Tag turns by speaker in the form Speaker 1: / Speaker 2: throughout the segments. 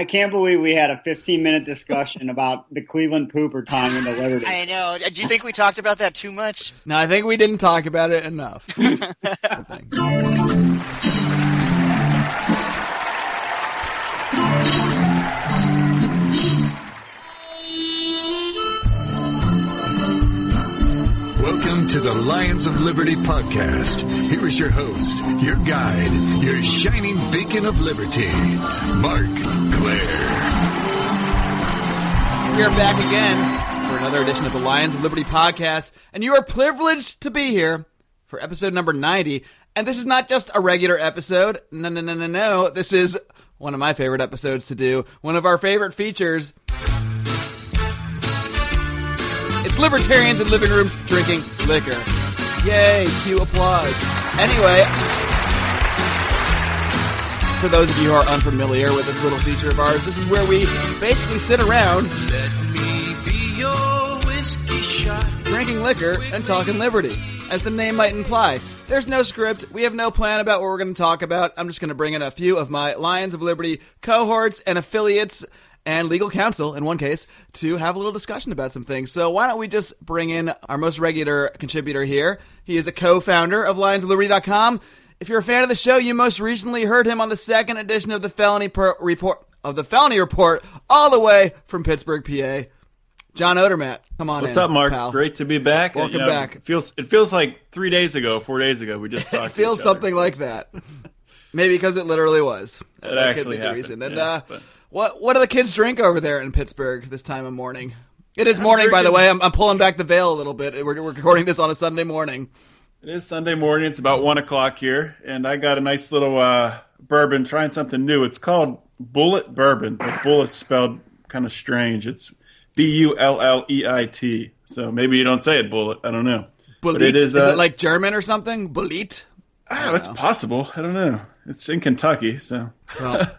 Speaker 1: I can't believe we had a 15 minute discussion about the Cleveland pooper time in the Liberty.
Speaker 2: I know. Do you think we talked about that too much?
Speaker 3: No, I think we didn't talk about it enough.
Speaker 4: to the Lions of Liberty podcast. Here is your host, your guide, your shining beacon of liberty, Marc Clair.
Speaker 3: We are back again for another edition of the Lions of Liberty podcast, and you are privileged to be here for episode number 90. And this is not just a regular episode. No, no, no, no, no. This is one of my favorite episodes to do. One of our favorite features. It's libertarians in living rooms drinking liquor. Yay, cue applause. Anyway, for those of you who are unfamiliar with this little feature of ours, this is where we basically sit around drinking liquor and talking liberty, as the name might imply. There's no script. We have no plan about what we're going to talk about. I'm just going to bring in a few of my Lions of Liberty cohorts and affiliates and legal counsel, in one case, to have a little discussion about some things. So why don't we just bring in our most regular contributor here? He is a co-founder of LionsofLiberty.com. If you're a fan of the show, you most recently heard him on the second edition of the felony per- report of the felony report, all the way from Pittsburgh, PA. John Odermatt, come on in.
Speaker 5: What's
Speaker 3: in,
Speaker 5: up, Mark?
Speaker 3: pal.
Speaker 5: Great to be back.
Speaker 3: Welcome
Speaker 5: You know,
Speaker 3: back.
Speaker 5: It feels it feels like three days ago, four days ago. We just talked.
Speaker 3: It feels
Speaker 5: to each other.
Speaker 3: something like that. Maybe because it literally was. That,
Speaker 5: It
Speaker 3: that could
Speaker 5: actually
Speaker 3: be the
Speaker 5: happened,
Speaker 3: reason. And
Speaker 5: yeah,
Speaker 3: uh,
Speaker 5: but-
Speaker 3: what what do the kids drink over there in Pittsburgh this time of morning? It is morning, by the way. I'm, I'm pulling back the veil a little bit. We're, we're recording this on a Sunday morning.
Speaker 5: It is Sunday morning. It's about one o'clock here, and I got a nice little uh, bourbon. Trying something new. It's called Bulleit Bourbon. But bullet spelled kind of strange. It's B U L L E I T. So maybe you don't say it bullet. I don't know. But
Speaker 3: Bullet.
Speaker 5: it is.
Speaker 3: is
Speaker 5: uh,
Speaker 3: it like German or something? Bullet.
Speaker 5: ah, that's possible. I don't know. It's in Kentucky, so
Speaker 3: Well,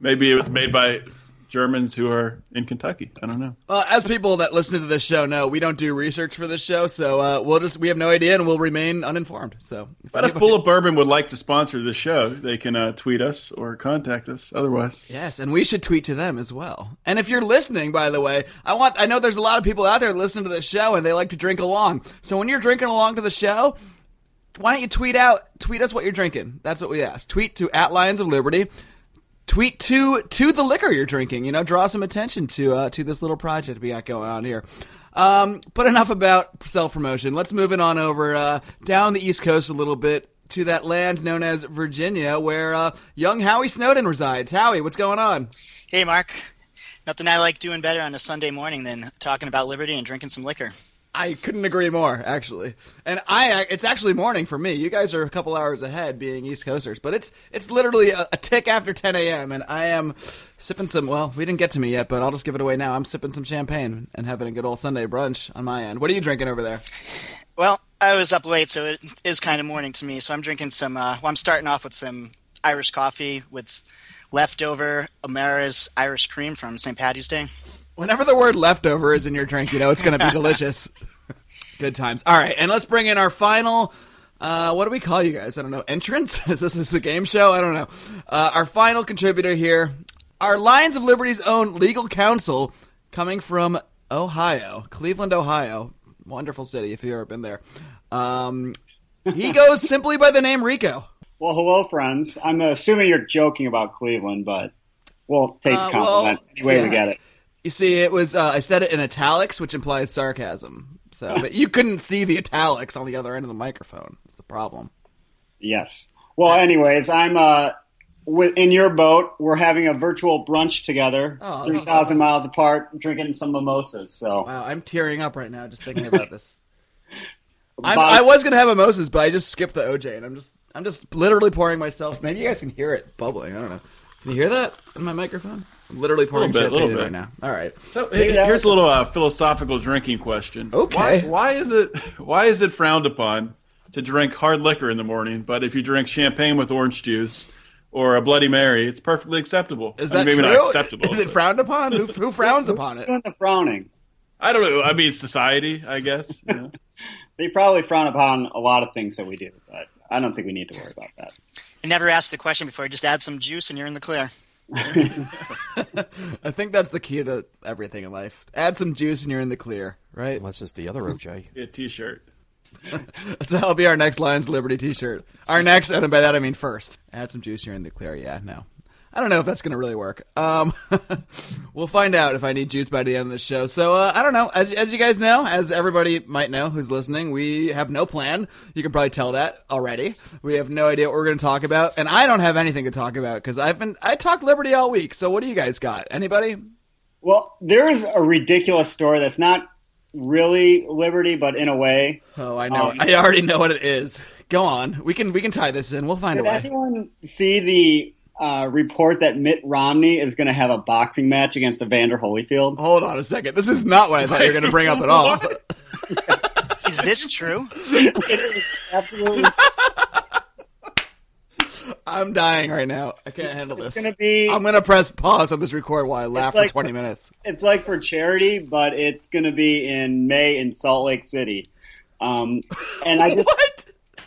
Speaker 5: maybe it was made by Germans who are in Kentucky. I don't know.
Speaker 3: uh, as people that listen to this show know, we don't do research for this show, so uh, we'll just we have no idea and we'll remain uninformed. So, if
Speaker 5: But if
Speaker 3: anybody-
Speaker 5: Bulleit Bourbon would like to sponsor the show, they can uh, tweet us or contact us. Otherwise,
Speaker 3: Yes, and we should tweet to them as well. And if you're listening, by the way, I want I know there's a lot of people out there listening to this show and they like to drink along. So when you're drinking along to the show, why don't you tweet out tweet us what you're drinking? That's what we ask. Tweet to at Lions of Liberty. Tweet to to the liquor you're drinking. You know, draw some attention to uh, to this little project we got going on here. Um, but enough about self promotion. Let's move it on over uh, down the East Coast a little bit to that land known as Virginia, where uh, young Howie Snowden resides. Howie, what's going on?
Speaker 2: Hey, Mark. Nothing I like doing better on a Sunday morning than talking about liberty and drinking some liquor.
Speaker 3: I couldn't agree more, actually. And I, it's actually morning for me. You guys are a couple hours ahead, being East Coasters, but it's it's literally a, a tick after 10 a.m. and I am sipping some. Well, we didn't get to me yet, but I'll just give it away now. I'm sipping some champagne and having a good old Sunday brunch on my end. What are you drinking over there?
Speaker 2: Well, I was up late, so it is kind of morning to me. So I'm drinking some. Uh, well, I'm starting off with some Irish coffee with leftover Amara's Irish cream from St. Patty's Day.
Speaker 3: Whenever the word leftover is in your drink, you know it's going to be delicious. Good times. All right, and let's bring in our final. Uh, what do we call you guys? I don't know. Entrance? Is this, is this a game show? I don't know. Uh, our final contributor here, our Lions of Liberty's own legal counsel, coming from Ohio, Cleveland, Ohio. Wonderful city if you've ever been there. Um, he goes simply by the name Rico.
Speaker 1: Well, hello, friends. I'm assuming you're joking about Cleveland, but we'll take
Speaker 3: Uh,
Speaker 1: the compliment
Speaker 3: well,
Speaker 1: any way we get it.
Speaker 3: You see, it was uh, I said it in italics, which implies sarcasm. So, but you couldn't see the italics on the other end of the microphone. That's the problem.
Speaker 1: Yes. Well, anyways, I'm uh, in your boat. We're having a virtual brunch together,
Speaker 3: Oh,
Speaker 1: three thousand miles apart, drinking some mimosas. So
Speaker 3: Wow, I'm tearing up right now just thinking about this. I'm, I was gonna have mimosas, but I just skipped the OJ, and I'm just I'm just literally pouring myself. Maybe you guys can hear it bubbling. I don't know. Can you hear that in my microphone? I'm literally pouring
Speaker 5: Little bit,
Speaker 3: champagne
Speaker 5: little
Speaker 3: right
Speaker 5: bit.
Speaker 3: now. All right.
Speaker 5: So hey, here's a little uh, philosophical drinking question.
Speaker 3: Okay.
Speaker 5: Why, why is it why is it frowned upon to drink hard liquor in the morning, but if you drink champagne with orange juice or a Bloody Mary, it's perfectly acceptable?
Speaker 3: Is
Speaker 5: I
Speaker 3: that
Speaker 5: mean, maybe
Speaker 3: true?
Speaker 5: not acceptable.
Speaker 3: Is it
Speaker 5: but-
Speaker 3: frowned upon? Who, who frowns upon it?
Speaker 1: doing the frowning.
Speaker 5: I don't know. I mean, society, I guess. you know.
Speaker 1: They probably frown upon a lot of things that we do, but I don't think we need to worry about that.
Speaker 2: I never asked the question before. Just add some juice and you're in the clear.
Speaker 3: I think that's the key to everything in life. Add some juice and you're in the clear, right?
Speaker 6: Unless it's the other OJ.
Speaker 5: Yeah, t-shirt.
Speaker 3: So that'll be our next Lions Liberty T-shirt. Our next, and by that I mean first. Add some juice, you're in the clear. Yeah, no. I don't know if that's going to really work. Um, we'll find out if I need juice by the end of the show. So uh, I don't know. As as you guys know, as everybody might know who's listening, we have no plan. You can probably tell that already. We have no idea what we're going to talk about, and I don't have anything to talk about because I've been I talked Liberty all week. So what do you guys got? Anybody?
Speaker 1: Well, there's a ridiculous story that's not really Liberty, but in a way.
Speaker 3: Oh, I know.
Speaker 1: Um,
Speaker 3: I already know what it is. Go on. We can we can tie this in. We'll find a way.
Speaker 1: Did anyone see the uh, report that Mitt Romney is going to have a boxing match against Evander Holyfield?
Speaker 3: Hold on a second. This is not what I thought you were going to bring up at all.
Speaker 2: Is this true?
Speaker 1: It is absolutely
Speaker 3: I'm dying right now. I can't handle this.
Speaker 1: going to be.
Speaker 3: I'm going to press pause on this record while I laugh
Speaker 1: like-
Speaker 3: for 20 minutes.
Speaker 1: It's like for charity, but it's going to be in May in Salt Lake City. Um, and I just
Speaker 3: What?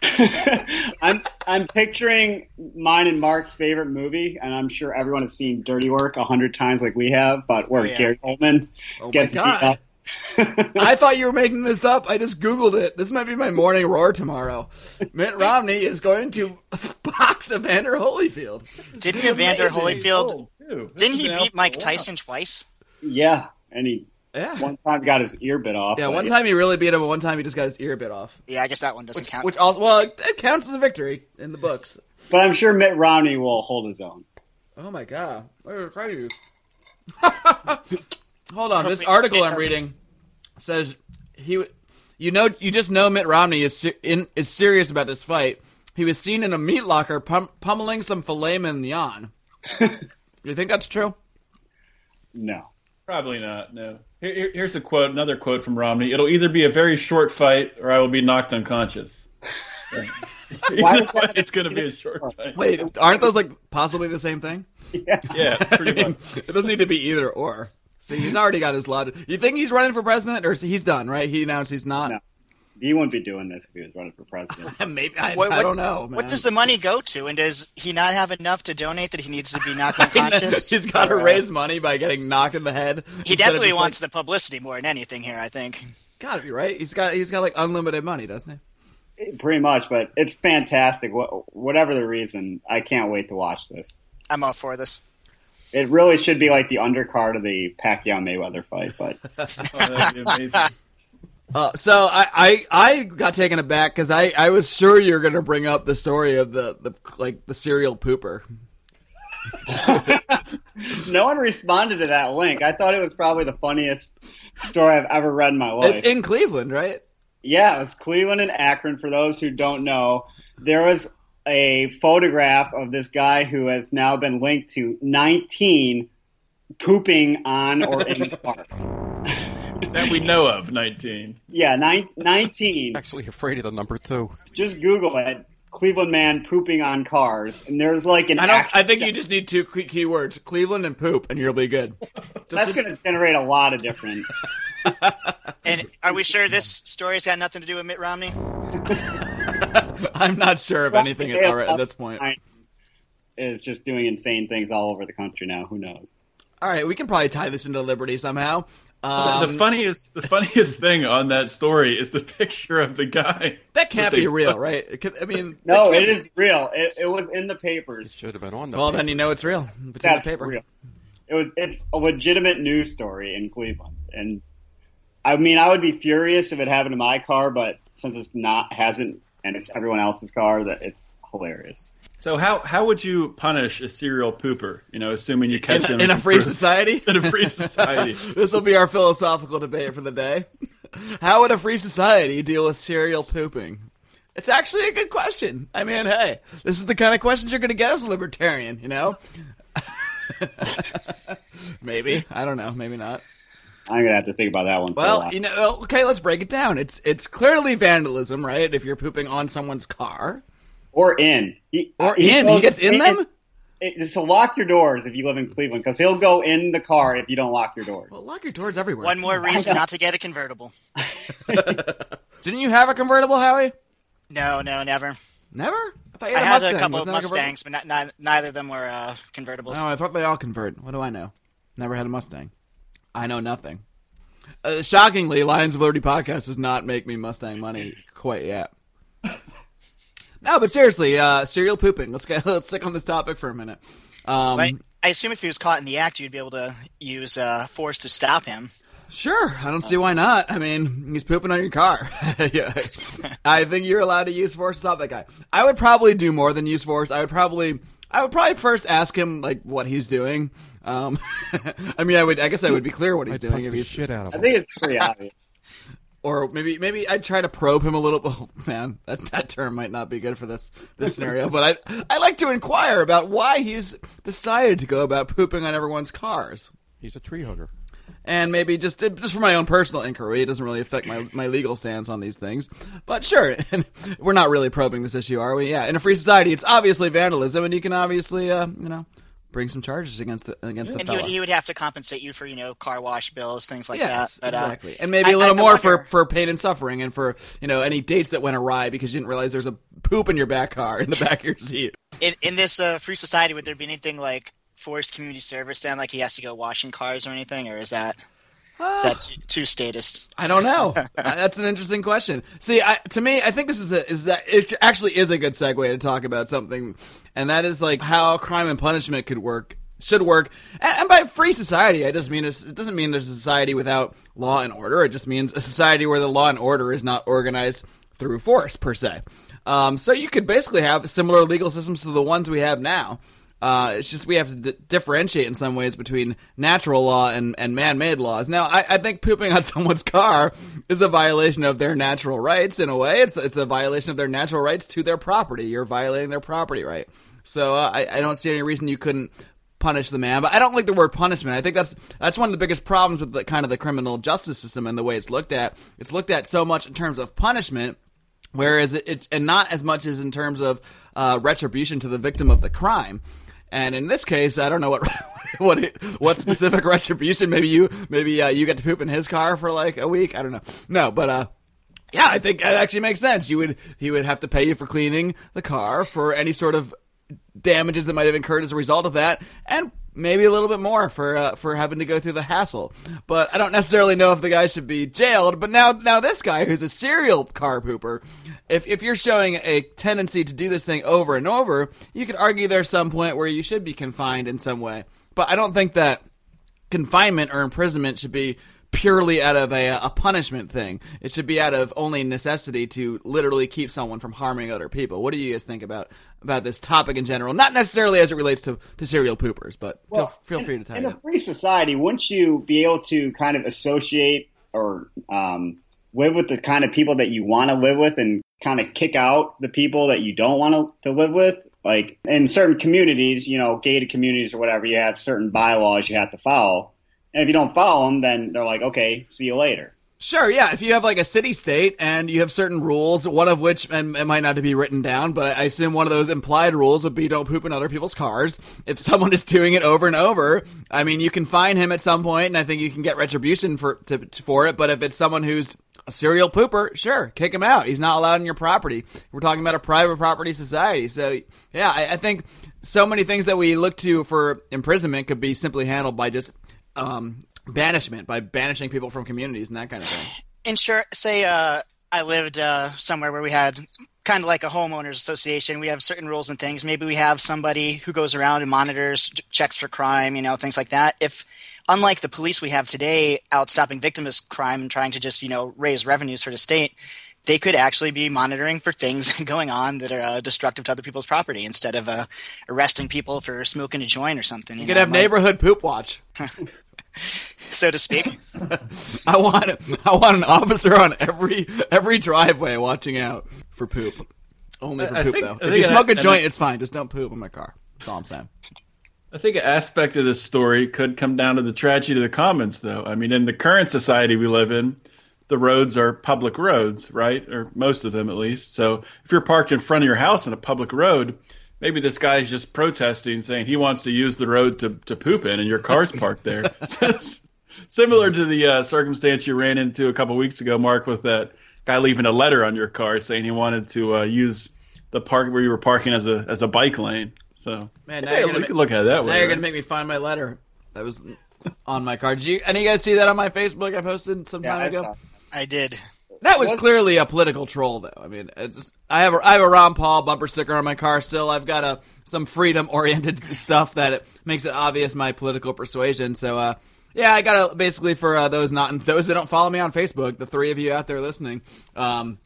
Speaker 1: I'm I'm picturing mine and Mark's favorite movie, and I'm sure everyone has seen Dirty Work a hundred times, like we have. But where
Speaker 2: Oh, yeah.
Speaker 1: Gary Oldman
Speaker 3: Oh my
Speaker 1: gets beat up.
Speaker 3: I thought you were making this up. I just Googled it. This might be my morning roar tomorrow. Mitt Romney is going to box Evander Holyfield.
Speaker 2: Didn't Evander
Speaker 3: amazing.
Speaker 2: Holyfield?
Speaker 5: Oh,
Speaker 2: Didn't he beat Mike. Tyson twice?
Speaker 1: yeah, and he
Speaker 3: Yeah.
Speaker 1: one time got his ear bit off.
Speaker 3: Yeah,
Speaker 1: but
Speaker 3: one time he really beat him, and one time he just got his ear bit off.
Speaker 2: Yeah, I guess that one doesn't count.
Speaker 3: Which also, well, it, it counts as a victory in the books.
Speaker 1: But I'm sure Mitt Romney will hold his own.
Speaker 3: Oh my god! Where are you? Hold on. This article I'm reading says he, you know, you just know Mitt Romney is ser- in, is serious about this fight. He was seen in a meat locker pum- pummeling some filet mignon. Do you think that's true?
Speaker 1: No.
Speaker 5: Probably not. No. Here, here- here's a quote. Another quote from Romney. It'll either be a very short fight, or I will be knocked unconscious.
Speaker 1: Why
Speaker 5: Either
Speaker 1: would
Speaker 5: way, it's going to be a short oh. fight.
Speaker 3: Wait, aren't those like possibly the same thing?
Speaker 5: Yeah, pretty much.
Speaker 3: It doesn't need to be either or. See, he's already got his lot. You think he's running for president, or he's done? Right? He announced he's not.
Speaker 1: No. He wouldn't be doing this if he was running for president.
Speaker 3: Maybe I,
Speaker 2: What-
Speaker 3: I don't know. Man.
Speaker 2: What does the money go to? And does he not have enough to donate that he needs to be knocked unconscious?
Speaker 3: He's got to
Speaker 2: uh,
Speaker 3: raise money by getting knocked in the head.
Speaker 2: He definitely wants the publicity more than anything here. I think.
Speaker 3: Got to be right. He's got he's got like unlimited money, doesn't he?
Speaker 1: Pretty much, but it's fantastic. Wha- Whatever the reason, I can't wait to watch this.
Speaker 2: I'm all for this.
Speaker 1: It really should be like the undercard of the Pacquiao Mayweather fight, but
Speaker 5: Oh, that'd be amazing.
Speaker 3: Uh, so I, I I got taken aback because I, I was sure you were going to bring up the story of the, the like the serial pooper.
Speaker 1: no one responded to that link. I thought it was probably the funniest story I've ever read in my life.
Speaker 3: It's in Cleveland, right?
Speaker 1: Yeah, it was Cleveland and Akron. For those who don't know, there was a photograph of this guy who has now been linked to 19 pooping on or in parks.
Speaker 5: that we know of. Nineteen.
Speaker 1: Yeah, nine, 19.
Speaker 6: Actually, afraid of the number two.
Speaker 1: Just Google it. Cleveland man pooping on cars, and there's like an.
Speaker 3: I don't. I think you just need two key keywords: Cleveland and poop, and you'll be good.
Speaker 1: That's going to generate a lot of different.
Speaker 2: And are we sure this story's got nothing to do with Mitt Romney?
Speaker 3: I'm not sure if anything at, at this point.
Speaker 1: Is just doing insane things all over the country now. Who knows?
Speaker 3: All right, we can probably tie this into Liberty somehow. Um,
Speaker 5: the funniest, the funniest thing on that story is the picture of the guy.
Speaker 3: that can't be
Speaker 5: a-
Speaker 3: real, right? It could- I mean,
Speaker 1: No,
Speaker 3: that can't
Speaker 1: it
Speaker 3: be-
Speaker 1: is real. It, it was in the papers.
Speaker 6: Should have been on the.
Speaker 3: Well,
Speaker 6: paper.
Speaker 3: then you know it's real. It's
Speaker 1: That's
Speaker 3: in the paper.
Speaker 1: real. It was. It's a legitimate news story in Cleveland, and I mean, I would be furious if it happened to my car, but since it's not, hasn't, and it's everyone else's car, that it's hilarious.
Speaker 5: So how how would you punish a serial pooper? You know, assuming you catch him
Speaker 3: In, in a free
Speaker 5: for-
Speaker 3: society.
Speaker 5: In a free society.
Speaker 3: this will be our philosophical debate for the day. How would a free society deal with serial pooping? It's actually a good question. I mean, hey, this is the kind of questions you're going to get as a libertarian, you know? maybe. I don't know. Maybe not.
Speaker 1: I'm gonna have to think about that one. for a
Speaker 3: Well,
Speaker 1: while.
Speaker 3: you know, okay, let's break it down. It's it's clearly vandalism, right? If you're pooping on someone's car
Speaker 1: or in, he,
Speaker 3: or
Speaker 1: he
Speaker 3: in, he gets in them.
Speaker 1: it- so lock your doors if you live in Cleveland, because he'll go in the car if you don't lock your doors.
Speaker 3: Well, lock your doors everywhere.
Speaker 2: One more reason not to get a convertible.
Speaker 3: Didn't you have a convertible, Howie?
Speaker 2: No, no, never.
Speaker 3: Never? thought you
Speaker 2: I
Speaker 3: had a Mustang.
Speaker 2: a couple
Speaker 3: Wasn't that a convertible?
Speaker 2: Mustangs, but not, not, neither of them were uh, convertibles.
Speaker 3: No, I thought they all convert. What do I know? Never had a Mustang. I know nothing. Uh, shockingly, Lions of Liberty podcast does not make me Mustang money quite yet. No, but seriously, uh, serial pooping. Let's get let's stick on this topic for a minute. Um,
Speaker 2: But I assume if he was caught in the act, you'd be able to use uh, force to stop him.
Speaker 3: Sure, I don't see why not. I mean, he's pooping on your car. yeah. I think you're allowed to use force to stop that guy. I would probably do more than use force. I would probably, I would probably first ask him like what he's doing. Um, I mean, I would, I guess I would be clear what he's
Speaker 6: I'd
Speaker 3: doing if he's,
Speaker 6: shit out of
Speaker 1: I think it's pretty obvious.
Speaker 3: Or maybe, maybe I'd try to probe him a little. Oh, man, that that term might not be good for this this scenario. But I, I like to inquire about why he's decided to go about pooping on everyone's cars.
Speaker 6: He's a tree hugger.
Speaker 3: and maybe just just for my own personal inquiry, it doesn't really affect my, my legal stance on these things. But sure, and we're not really probing this issue, are we? Yeah, in a free society, it's obviously vandalism, and you can obviously, uh, you know, bring some charges against the against the
Speaker 2: And he would, he would have to compensate you for, you know, car wash bills, things like
Speaker 3: Yes,
Speaker 2: that. But, uh,
Speaker 3: exactly, and maybe
Speaker 2: I-
Speaker 3: a little
Speaker 2: I
Speaker 3: more for, for pain and suffering, and for you know any dates that went awry because you didn't realize there's a poop in your back car in the back of your seat.
Speaker 2: in, in this uh, free society, would there be anything like forced community service then, like he has to go washing cars or anything, or is that is that too, too statist?
Speaker 3: I don't know. That's an interesting question. See, I, to me, I think this is a, is that it actually is a good segue to talk about something, and that is like how crime and punishment could work, should work. And, and by free society, I just mean it doesn't mean there's a society without law and order. It just means a society where the law and order is not organized through force per se. Um, so you could basically have similar legal systems to the ones we have now. Uh, it's just we have to d- differentiate in some ways between natural law and, and man-made laws. Now, I, I think pooping on someone's car is a violation of their natural rights. In a way, it's it's a violation of their natural rights to their property. You're violating their property right. So uh, I, I don't see any reason you couldn't punish the man. But I don't like the word punishment. I think that's that's one of the biggest problems with the kind of the criminal justice system and the way it's looked at. It's looked at so much in terms of punishment whereas it, it and not as much as in terms of uh, retribution to the victim of the crime. And in this case, I don't know what what what specific retribution. Maybe you maybe uh, you get to poop in his car for like a week. I don't know. No, but uh, yeah, I think that actually makes sense. You would he would have to pay you for cleaning the car for any sort of damages that might have incurred as a result of that, and maybe a little bit more for uh, for having to go through the hassle. But I don't necessarily know if the guy should be jailed. But now now this guy who's a serial car pooper, if if you're showing a tendency to do this thing over and over, you could argue there's some point where you should be confined in some way. But I don't think that confinement or imprisonment should be purely out of a, a punishment thing. It should be out of only necessity to literally keep someone from harming other people. What do you guys think about about this topic in general? Not necessarily as it relates to, to serial poopers, but
Speaker 1: Well,
Speaker 3: feel, feel free to tell
Speaker 1: in
Speaker 3: me.
Speaker 1: a free society, wouldn't you be able to kind of associate or um, live with the kind of people that you want to live with, and kind of kick out the people that you don't want to, to live with? Like in certain communities, you know, gated communities or whatever, you have certain bylaws you have to follow, and if you don't follow them, then they're like, okay, see you later.
Speaker 3: Sure, yeah. If you have like a city state and you have certain rules, one of which and it might not be written down, but I assume one of those implied rules would be don't poop in other people's cars. If someone is doing it over and over, I mean, you can fine him at some point, and I think you can get retribution for to, for it. But if it's someone who's a serial pooper, sure, kick him out. He's not allowed in your property. We're talking about a private property society, so yeah, I, I think so many things that we look to for imprisonment could be simply handled by just um, banishment, by banishing people from communities and that kind of thing.
Speaker 2: And sure, say uh, I lived uh, somewhere where we had kind of like a homeowners association. We have certain rules and things. Maybe we have somebody who goes around and monitors, checks for crime, you know, things like that. If unlike the police we have today, out stopping victimless crime and trying to just you know raise revenues for the state. They could actually be monitoring for things going on that are uh, destructive to other people's property instead of uh, arresting people for smoking a joint or something. You,
Speaker 3: You could
Speaker 2: know,
Speaker 3: have
Speaker 2: might-
Speaker 3: neighborhood poop watch.
Speaker 2: so to speak.
Speaker 3: I want I want an officer on every every driveway watching out for poop. Only for
Speaker 5: I
Speaker 3: poop
Speaker 5: think-
Speaker 3: though. If you smoke a
Speaker 5: an-
Speaker 3: joint, it's fine. Just don't poop in my car. That's all I'm saying.
Speaker 5: I think an aspect of this story could come down to the tragedy of the commons, though. I mean, in the current society we live in, the roads are public roads, right? Or most of them, at least. So if you're parked in front of your house on a public road, maybe this guy's just protesting, saying he wants to use the road to, to poop in, and your car's parked there. Similar to the uh, circumstance you ran into a couple weeks ago, Mark, with that guy leaving a letter on your car saying he wanted to uh, use the park where you were parking as a as a bike lane. So
Speaker 3: Man, now
Speaker 5: yeah,
Speaker 3: you're gonna
Speaker 5: could look at it that way.
Speaker 3: Now you're
Speaker 5: right?
Speaker 3: gonna make me find my letter that was on my card. Did you? Any of you guys see that on my Facebook? I posted some
Speaker 1: Yeah,
Speaker 3: time
Speaker 1: I
Speaker 3: ago.
Speaker 1: saw-
Speaker 2: I did.
Speaker 3: That was
Speaker 1: Was-
Speaker 3: clearly a political troll, though. I mean, it's, I have a, I have a Ron Paul bumper sticker on my car still. I've got a some freedom oriented stuff that it makes it obvious my political persuasion. So, uh, yeah, I got to basically for uh, those not those that don't follow me on Facebook, the three of you out there listening, um,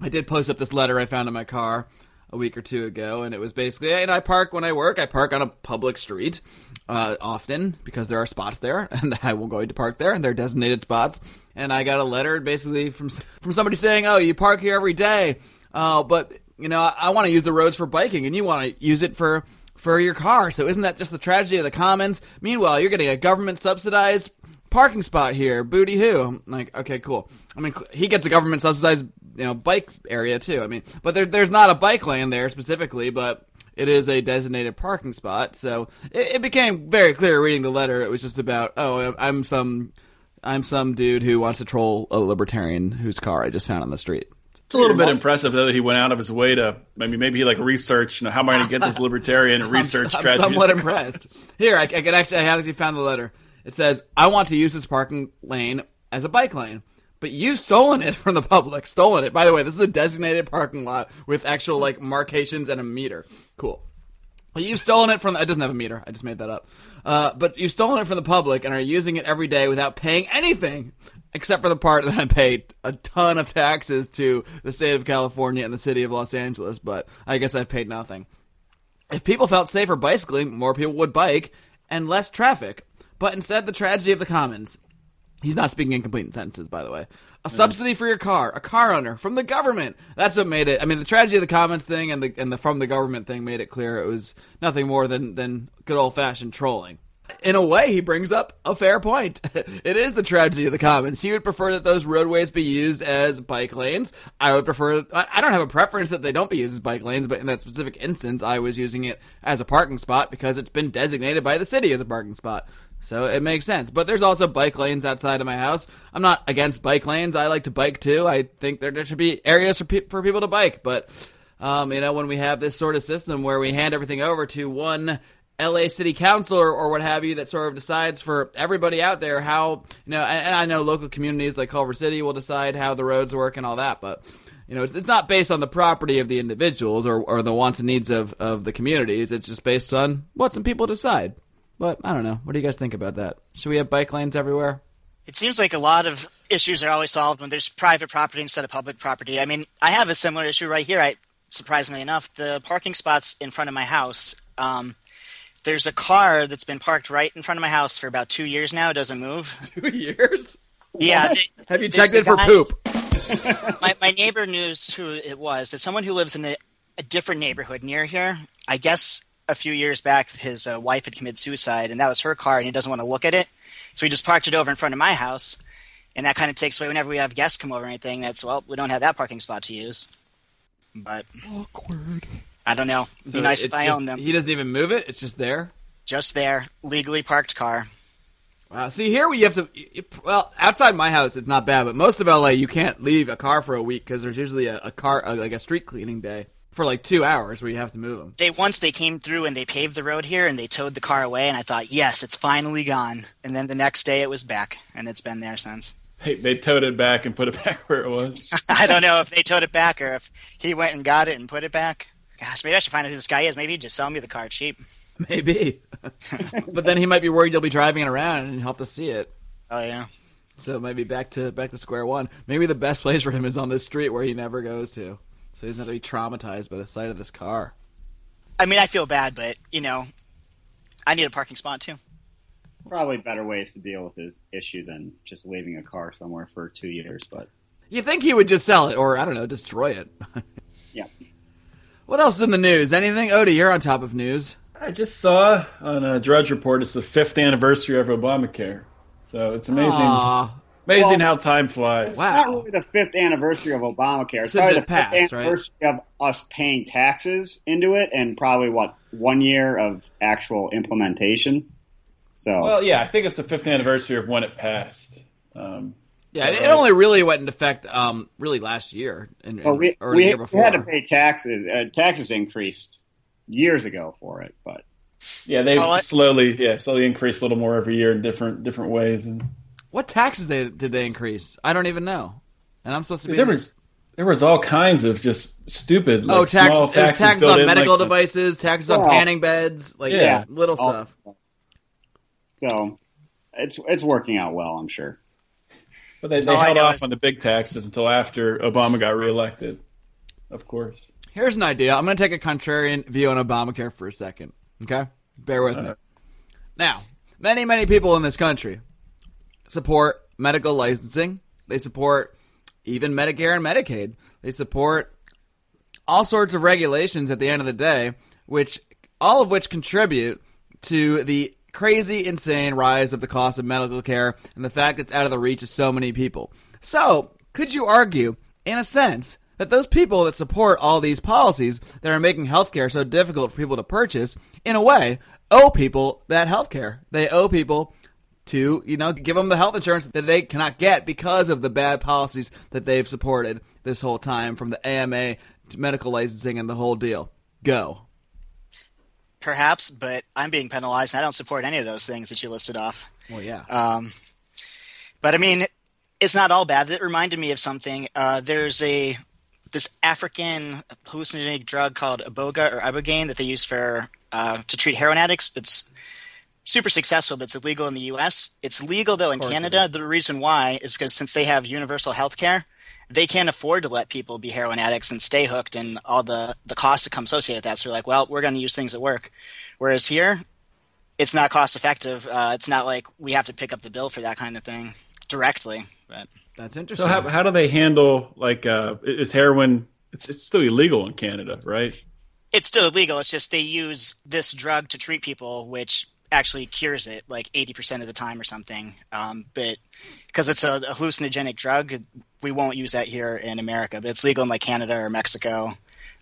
Speaker 3: I did post up this letter I found in my car a week or two ago, and it was basically, and I park when I work. I park on a public street uh, often because there are spots there, and I will go to park there, and they're designated spots. And I got a letter basically from from somebody saying, "Oh, you park here every day, uh, but you know I, I want to use the roads for biking, and you want to use it for." For your car, so isn't that just the tragedy of the commons? Meanwhile, you're getting a government subsidized parking spot here. Booty who? Like, okay, cool. I mean, he gets a government subsidized, you know, bike area too. I mean, but there, there's not a bike lane there specifically, but it is a designated parking spot. So it, it became very clear reading the letter. It was just about, oh, I'm some, I'm some dude who wants to troll a libertarian whose car I just found on the street.
Speaker 5: It's a little bit impressive though that he went out of his way to maybe maybe he like researched. You know, how am I going to get this libertarian research
Speaker 3: I'm
Speaker 5: strategy?
Speaker 3: somewhat impressed. Here, I, I can actually, I actually found the letter. It says, "I want to use this parking lane as a bike lane." But you've stolen it from the public. Stolen it. By the way, this is a designated parking lot with actual like markations and a meter. Cool. But you've stolen it from. The, it doesn't have a meter. I just made that up. Uh, but you've stolen it from the public and are using it every day without paying anything, except for the part that I paid a ton of taxes to the state of California and the city of Los Angeles. But I guess I've paid nothing. If people felt safer bicycling, more people would bike and less traffic. But instead, the tragedy of the commons. He's not speaking in complete sentences, by the way. A subsidy for your car, a car owner from the government. That's what made it. I mean, the tragedy of the commons thing and the and the from the government thing made it clear it was nothing more than than good old fashioned trolling. In a way, he brings up a fair point. it is the tragedy of the commons. He would prefer that those roadways be used as bike lanes. I would prefer. I don't have a preference that they don't be used as bike lanes, but in that specific instance, I was using it as a parking spot because it's been designated by the city as a parking spot. So it makes sense. But there's also bike lanes outside of my house. I'm not against bike lanes. I like to bike too. I think there, there should be areas for, pe- for people to bike. But, um, you know, when we have this sort of system where we hand everything over to one LA city council or, or what have you that sort of decides for everybody out there how, you know, and, and I know local communities like Culver City will decide how the roads work and all that. But, you know, it's, it's not based on the property of the individuals or, or the wants and needs of, of the communities. It's just based on what some people decide. But I don't know. What do you guys think about that? Should we have bike lanes everywhere?
Speaker 2: It seems like a lot of issues are always solved when there's private property instead of public property. I mean, I have a similar issue right here. I surprisingly enough, the parking spots in front of my house. Um, there's a car that's been parked right in front of my house for about two years now. It doesn't move.
Speaker 3: Two years?
Speaker 2: Yeah, they-
Speaker 3: Have you checked
Speaker 2: a
Speaker 3: it for
Speaker 2: guy-
Speaker 3: poop?
Speaker 2: my my neighbor knew who it was. It's someone who lives in a, a different neighborhood near here. I guess a few years back, his uh, wife had committed suicide, and that was her car, and he doesn't want to look at it, so he just parked it over in front of my house, and that kind of takes away whenever we have guests come over or anything. That's well, we don't have that parking spot to use. But
Speaker 6: Awkward.
Speaker 2: I don't know. It'd be
Speaker 3: So
Speaker 2: nice
Speaker 3: it's
Speaker 2: if I
Speaker 3: just-
Speaker 2: owned them.
Speaker 3: He doesn't even move it. It's just there.
Speaker 2: Just there, legally parked car.
Speaker 3: Wow. See, here we have to. Well, outside my house, it's not bad, but most of LA, you can't leave a car for a week because there's usually a, a car, a, like a street cleaning day for like two hours where you have to move them.
Speaker 2: They once they came through and they paved the road here and they towed the car away, and I thought, yes, it's finally gone. And then the next day, it was back, and it's been there since.
Speaker 5: They, they towed it back and put it back where it was.
Speaker 2: I don't know if they towed it back or if he went and got it and put it back. Gosh, maybe I should find out who this guy is. Maybe he'd just sell me the car cheap.
Speaker 3: Maybe. but then he might be worried you'll be driving it around and he'll have to see it.
Speaker 2: Oh yeah.
Speaker 3: So maybe back to back to square one. Maybe the best place for him is on this street where he never goes to, so he doesn't have to be traumatized by the sight of this car.
Speaker 2: I mean, I feel bad, but you know, I need a parking spot too.
Speaker 1: Probably better ways to deal with this issue than just leaving a car somewhere for two years. But
Speaker 3: You think he would just sell it, or I don't know, destroy it?
Speaker 1: yeah,
Speaker 3: what else is in the news? Anything? Odie, you're on top of news.
Speaker 5: I just saw on a Drudge Report it's the fifth anniversary of Obamacare. So it's amazing,
Speaker 3: Aw,
Speaker 5: amazing
Speaker 1: Well-
Speaker 5: how time flies.
Speaker 1: it's
Speaker 3: Wow.
Speaker 1: not really the fifth anniversary of Obamacare. It's
Speaker 3: Since
Speaker 1: probably
Speaker 3: it
Speaker 1: the
Speaker 3: passed,
Speaker 1: fifth
Speaker 3: right?
Speaker 1: anniversary of us paying taxes into it, and probably what one year of actual implementation. So
Speaker 5: Well, yeah, I think it's the fifth anniversary of when it passed. Um,
Speaker 3: Yeah, it, it only really went into effect um, really last year, in,
Speaker 1: Well, we,
Speaker 3: or
Speaker 1: we,
Speaker 3: year
Speaker 1: we
Speaker 3: before.
Speaker 1: had to pay taxes. Uh, taxes increased years ago for it, but
Speaker 5: Yeah, they
Speaker 2: Oh,
Speaker 5: slowly, yeah, slowly increase a little more every year in different different ways. And
Speaker 3: What taxes they, did they increase? I don't even know. And I'm supposed to be
Speaker 5: there was there was all kinds of just stupid. Oh, like,
Speaker 3: oh tax
Speaker 5: small taxes
Speaker 3: taxes on
Speaker 5: in,
Speaker 3: medical
Speaker 5: like,
Speaker 3: devices, taxes on panning beds, like
Speaker 5: yeah.
Speaker 3: little
Speaker 1: all-
Speaker 3: stuff.
Speaker 1: so it's it's working out well, I'm sure.
Speaker 5: But they, they
Speaker 2: All
Speaker 5: held off on the big taxes until after Obama got reelected. Of course.
Speaker 3: Here's an idea. I'm going to take a contrarian view on Obamacare for a second. Okay, bear with me. Now, many many people in this country support medical licensing. They support even Medicare and Medicaid. They support all sorts of regulations at the end of the day, which all of which contribute to the crazy, insane rise of the cost of medical care and the fact it's out of the reach of so many people. So, could you argue, in a sense, that those people that support all these policies that are making healthcare so difficult for people to purchase, in a way, owe people that healthcare? They owe people to you know give them the health insurance that they cannot get because of the bad policies that they've supported this whole time from the AMA to medical licensing and the whole deal. Go.
Speaker 2: Perhaps, but I'm being penalized, and I don't support any of those things that you listed off.
Speaker 3: Well, yeah.
Speaker 2: Um, but I mean, it's not all bad. It reminded me of something. Uh, there's a this African hallucinogenic drug called iboga or ibogaine that they use for uh, to treat heroin addicts. It's super successful, but it's illegal in the U.S. It's legal though in Canada. The reason why is because since they have universal health care, they can't afford to let people be heroin addicts and stay hooked and all the the costs that come associated with that. So they're like, well, we're going to use things that work. Whereas here, it's not cost effective. Uh, it's not like we have to pick up the bill for that kind of thing directly. But
Speaker 3: That's interesting.
Speaker 5: So how how do they handle like uh, is heroin? It's it's still illegal in Canada, right?
Speaker 2: it's still illegal. It's just they use this drug to treat people, which actually cures it like 80% of the time or something. Um, but because it's a, a hallucinogenic drug, we won't use that here in America. But it's legal in like Canada or Mexico.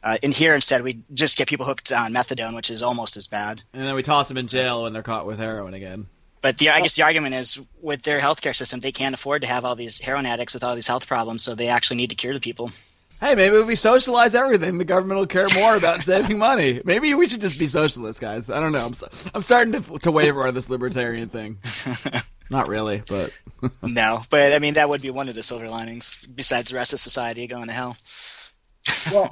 Speaker 2: Uh, in here, instead, we just get people hooked on methadone, which is almost as bad.
Speaker 3: and then we toss them in jail when they're caught with heroin again.
Speaker 2: But the, I guess the argument is with their healthcare system, they can't afford to have all these heroin addicts with all these health problems, so they actually need to cure the people.
Speaker 3: Hey, maybe if we socialize everything, the government will care more about saving money. Maybe we should just be socialists, guys. I don't know. I'm, I'm starting to, to waver on this libertarian thing. Not really, but
Speaker 2: no, but I mean that would be one of the silver linings, besides the rest of society going to hell.
Speaker 1: Well,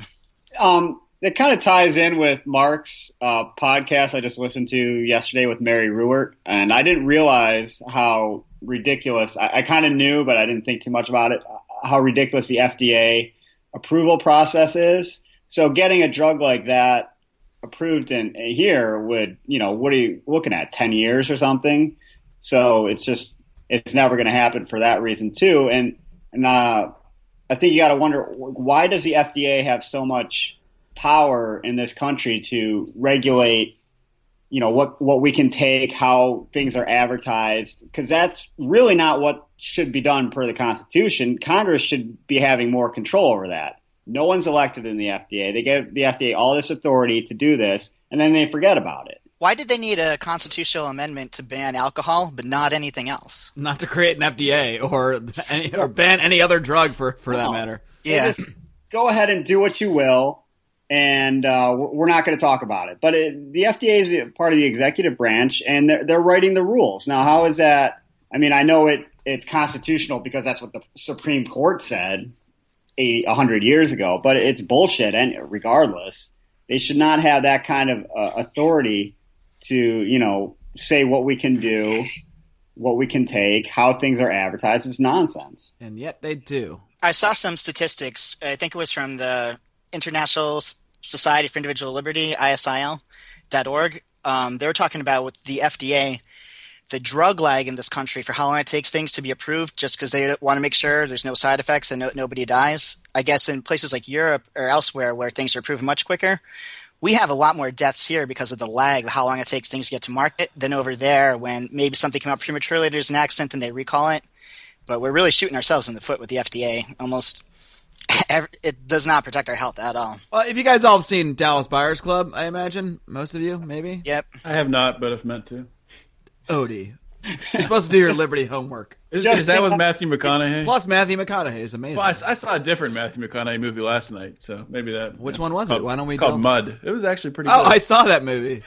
Speaker 1: um, it kind of ties in with Mark's uh, podcast I just listened to yesterday with Mary Ruwart, and I didn't realize how ridiculous. I, I kind of knew, but I didn't think too much about it. How ridiculous the FDA approval process is. So getting a drug like that approved in here would, you know, what are you looking at? Ten years or something. So it's just it's never going to happen for that reason too. And and uh, I think you got to wonder why does the FDA have so much power in this country to regulate, you know, what what we can take, how things are advertised, because that's really not what should be done per the Constitution. Congress should be having more control over that. No one's elected in the FDA. They give the FDA all this authority to do this, and then they forget about it.
Speaker 2: Why did they need a constitutional amendment to ban alcohol, but not anything else?
Speaker 3: not to create an FDA or any, or ban any other drug for for that matter.
Speaker 2: Yeah,
Speaker 1: go ahead and do what you will, and uh, we're we're not going to talk about it. But it, the FDA is part of the executive branch, and they're, they're writing the rules. Now, how is that? I mean, I know it it's constitutional because that's what the Supreme Court said a hundred years ago, but it's bullshit. And regardless, they should not have that kind of uh, authority to you know say what we can do, what we can take, how things are advertised. It's nonsense.
Speaker 3: And yet they do.
Speaker 2: I saw some statistics. I think it was from the International Society for Individual Liberty, ISIL.org. Um, they were talking about with the FDA, the drug lag in this country for how long it takes things to be approved, just because they want to make sure there's no side effects and no, nobody dies. I guess in places like Europe or elsewhere where things are approved much quicker, we have a lot more deaths here because of the lag of how long it takes things to get to market than over there when maybe something came out prematurely, there's an accident, and they recall it. But we're really shooting ourselves in the foot with the FDA. Almost, it does not protect our health at all.
Speaker 3: Well, if you guys all have seen Dallas Buyers Club, I imagine most of you, maybe.
Speaker 2: Yep.
Speaker 5: I have not, but have meant to.
Speaker 3: Odie, You're supposed to do your Liberty homework.
Speaker 5: Is, is that
Speaker 1: think
Speaker 5: with Matthew McConaughey?
Speaker 3: Plus, Matthew McConaughey is amazing.
Speaker 5: Well, I, I saw a different Matthew McConaughey movie last night, so maybe that.
Speaker 3: Which
Speaker 5: yeah.
Speaker 3: one was
Speaker 5: It's
Speaker 3: it?
Speaker 5: called-
Speaker 3: Why don't we
Speaker 5: It's called
Speaker 3: tell-
Speaker 5: Mud. It was actually pretty.
Speaker 3: Oh,
Speaker 5: good.
Speaker 3: I saw that movie.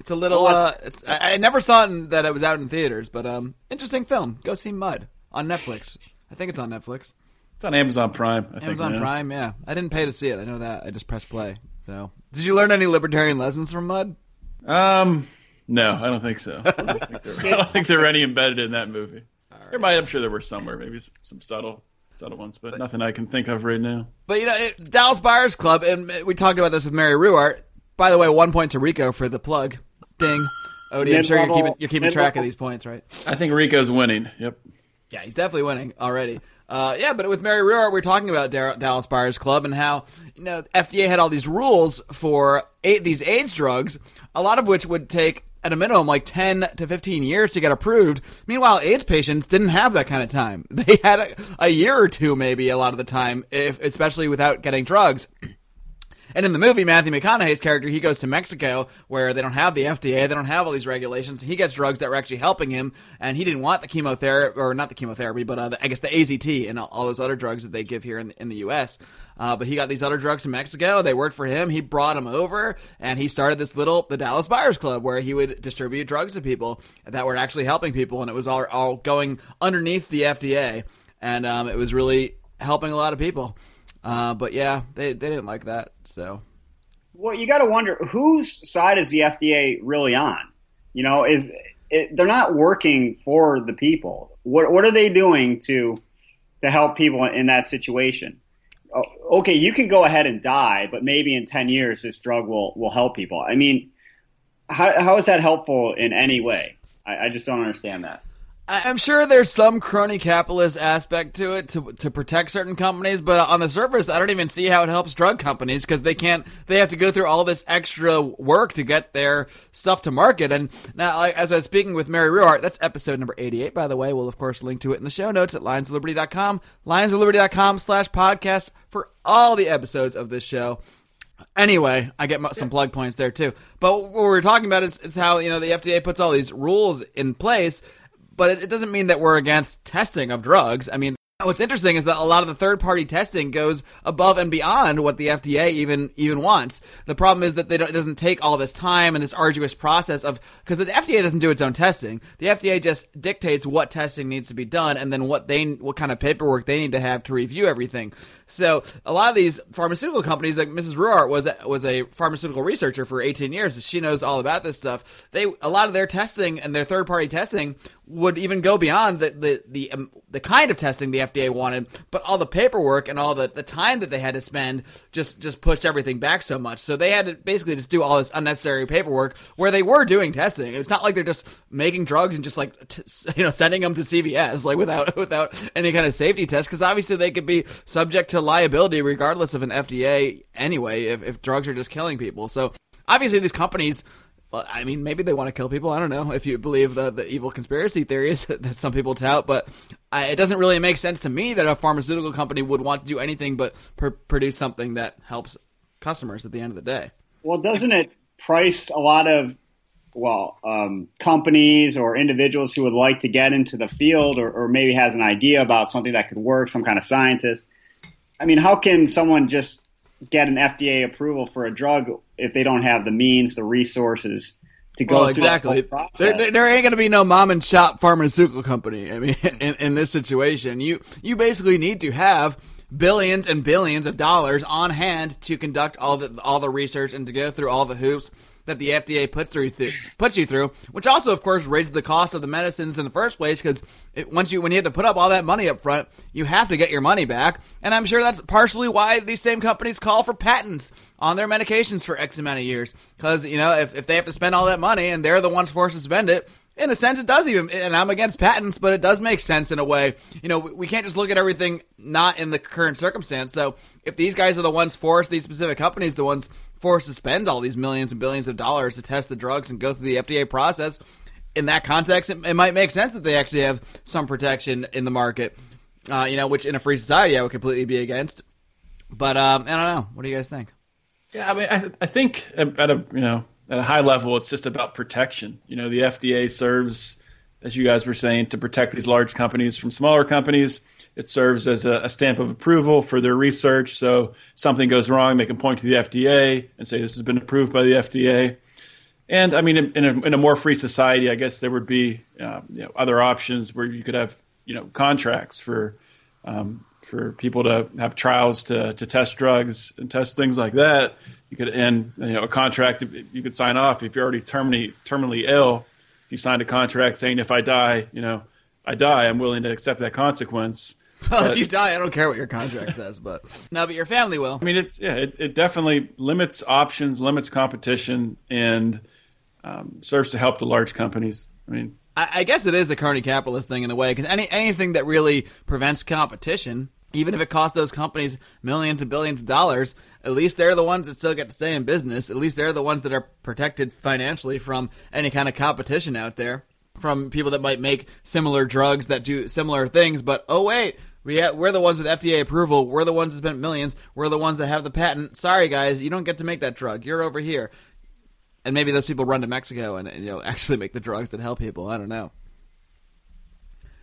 Speaker 3: It's a little. Uh, it's, I, I never saw it in, that it was out in theaters, but um, interesting film. Go see Mud on Netflix. I think it's on Netflix.
Speaker 5: It's on Amazon Prime. I
Speaker 3: Amazon
Speaker 5: now.
Speaker 3: Prime. Yeah, I didn't pay to see it. I know that. I just pressed play. So, did you learn any libertarian lessons from Mud?
Speaker 5: Um, no, I don't think so. I don't think there, I don't think there were any embedded in that movie. There might, I'm sure there were somewhere, maybe some, some subtle, subtle ones, but nothing I can think of right now.
Speaker 3: But you know, it, Dallas Buyers Club, and we talked about this with Mary Ruwart. By the way, one point to Rico for the plug. Ding. Odie, I'm sure you're keeping you're keeping track of these points, right?
Speaker 5: I think Rico's winning. Yep.
Speaker 3: Yeah, he's definitely winning already. Uh, yeah, but with Mary Ruwart, we are talking about Dallas Buyers Club and how you know FDA had all these rules for these AIDS drugs, a lot of which would take at a minimum like ten to fifteen years to get approved. Meanwhile, AIDS patients didn't have that kind of time; they had a, a year or two, maybe a lot of the time, if especially without getting drugs. And in the movie, Matthew McConaughey's character, he goes to Mexico where they don't have the FDA, they don't have all these regulations. He gets drugs that were actually helping him, and he didn't want the chemotherapy, or not the chemotherapy, but uh, the, I guess the AZT and all, those other drugs that they give here in the, in the U.S. Uh, but he got these other drugs in Mexico. They worked for him. He brought them over, and he started this little the Dallas Buyers Club where he would distribute drugs to people that were actually helping people, and it was all all going underneath the FDA, and um, it was really helping a lot of people. Uh, but yeah, they they didn't like that. So
Speaker 1: Well, you got to wonder whose side is the FDA really on? You know, is it, they're not working for the people. What what are they doing to to help people in that situation? Oh, Okay, you can go ahead and die, but maybe in ten years this drug will will help people. I mean, how how is that helpful in any way? I, I just don't understand that.
Speaker 3: I'm sure there's some crony capitalist aspect to it to to protect certain companies, but on the surface, I don't even see how it helps drug companies because they can't. They have to go through all this extra work to get their stuff to market. And now, as I was speaking with Mary Ruwart, that's episode number 88, by the way. We'll of course link to it in the show notes at lionsofliberty.com, lionsofliberty.com slash podcast for all the episodes of this show. Anyway, I get some plug points there too. But what we're talking about is, is how you know the FDA puts all these rules in place, but it, it doesn't mean that we're against testing of drugs. I mean, what's interesting is that a lot of the third party testing goes above and beyond what the FDA even even wants. The problem is that they don't, it doesn't take all this time and this arduous process of because the FDA doesn't do its own testing. The FDA just dictates what testing needs to be done and then what they what kind of paperwork they need to have to review everything. So a lot of these pharmaceutical companies, like Mrs. Ruwart was was a pharmaceutical researcher for 18 years. She knows all about this stuff. They a lot of their testing and their third party testing would even go beyond the the the, um, the kind of testing the FDA wanted, but all the paperwork and all the, the time that they had to spend just just pushed everything back so much. So they had to basically just do all this unnecessary paperwork where they were doing testing. It's not like they're just making drugs and just like t- you know sending them to CVS like without without any kind of safety test because obviously they could be subject to liability regardless of an FDA anyway if, if drugs are just killing people. So obviously these companies well, I mean, maybe they want to kill people. I don't know if you believe the, the evil conspiracy theories that some people tout, but I, it doesn't really make sense to me that a pharmaceutical company would want to do anything but pr- produce something that helps customers at the end of the day.
Speaker 1: Well, doesn't it price a lot of well um, companies or individuals who would like to get into the field or, or maybe has an idea about something that could work, some kind of scientist? I mean, how can someone just get an FDA approval for a drug if they don't have the means, the resources to go
Speaker 3: Well, exactly.
Speaker 1: whole process?
Speaker 3: There, there, there ain't going to be no mom and shop pharmaceutical company. I mean, in, in this situation, you you basically need to have billions and billions of dollars on hand to conduct all the all the research and to go through all the hoops that the FDA puts through, through puts you through, which also, of course, raises the cost of the medicines in the first place because once you when you have to put up all that money up front, you have to get your money back, and I'm sure that's partially why these same companies call for patents on their medications for X amount of years because you know if if they have to spend all that money and they're the ones forced to spend it, in a sense, it does even, and I'm against patents, but it does make sense in a way. You know, we can't just look at everything not in the current circumstance. So if these guys are the ones forced, these specific companies, the ones forced to spend all these millions and billions of dollars to test the drugs and go through the FDA process, in that context, it, it might make sense that they actually have some protection in the market. Uh, you know, which in a free society I would completely be against. But um, I don't know. What do you guys think?
Speaker 5: Yeah, I mean, I, I think at a you know at a high level, it's just about protection. You know, the FDA serves as you guys were saying, to protect these large companies from smaller companies. It serves as a, a, stamp of approval for their research. So something goes wrong, they can point to the FDA and say this has been approved by the FDA. And I mean, in, in, a, in a, more free society, I guess there would be uh, you know, other options where you could have you know contracts for um, for people to have trials to, to test drugs and test things like that. You could end you know a contract you could sign off if you're already terminally terminally ill. You signed a contract saying if I die, you know, I die. I'm willing to accept that consequence.
Speaker 3: Well, but, if you die, I don't care what your contract says, but no, but your family will.
Speaker 5: I mean, it's yeah, it, it definitely limits options, limits competition, and um, serves to help the large companies. I mean,
Speaker 3: I, I guess it is a crony capitalist thing in a way because any anything that really prevents competition, even if it costs those companies millions and billions of dollars, at least they're the ones that still get to stay in business. At least they're the ones that are protected financially from any kind of competition out there from people that might make similar drugs that do similar things. But oh wait, we have, we're the ones with FDA approval. We're the ones that spent millions. We're the ones that have the patent. Sorry guys, you don't get to make that drug. You're over here. And maybe those people run to Mexico and you know actually make the drugs that help people. I don't know.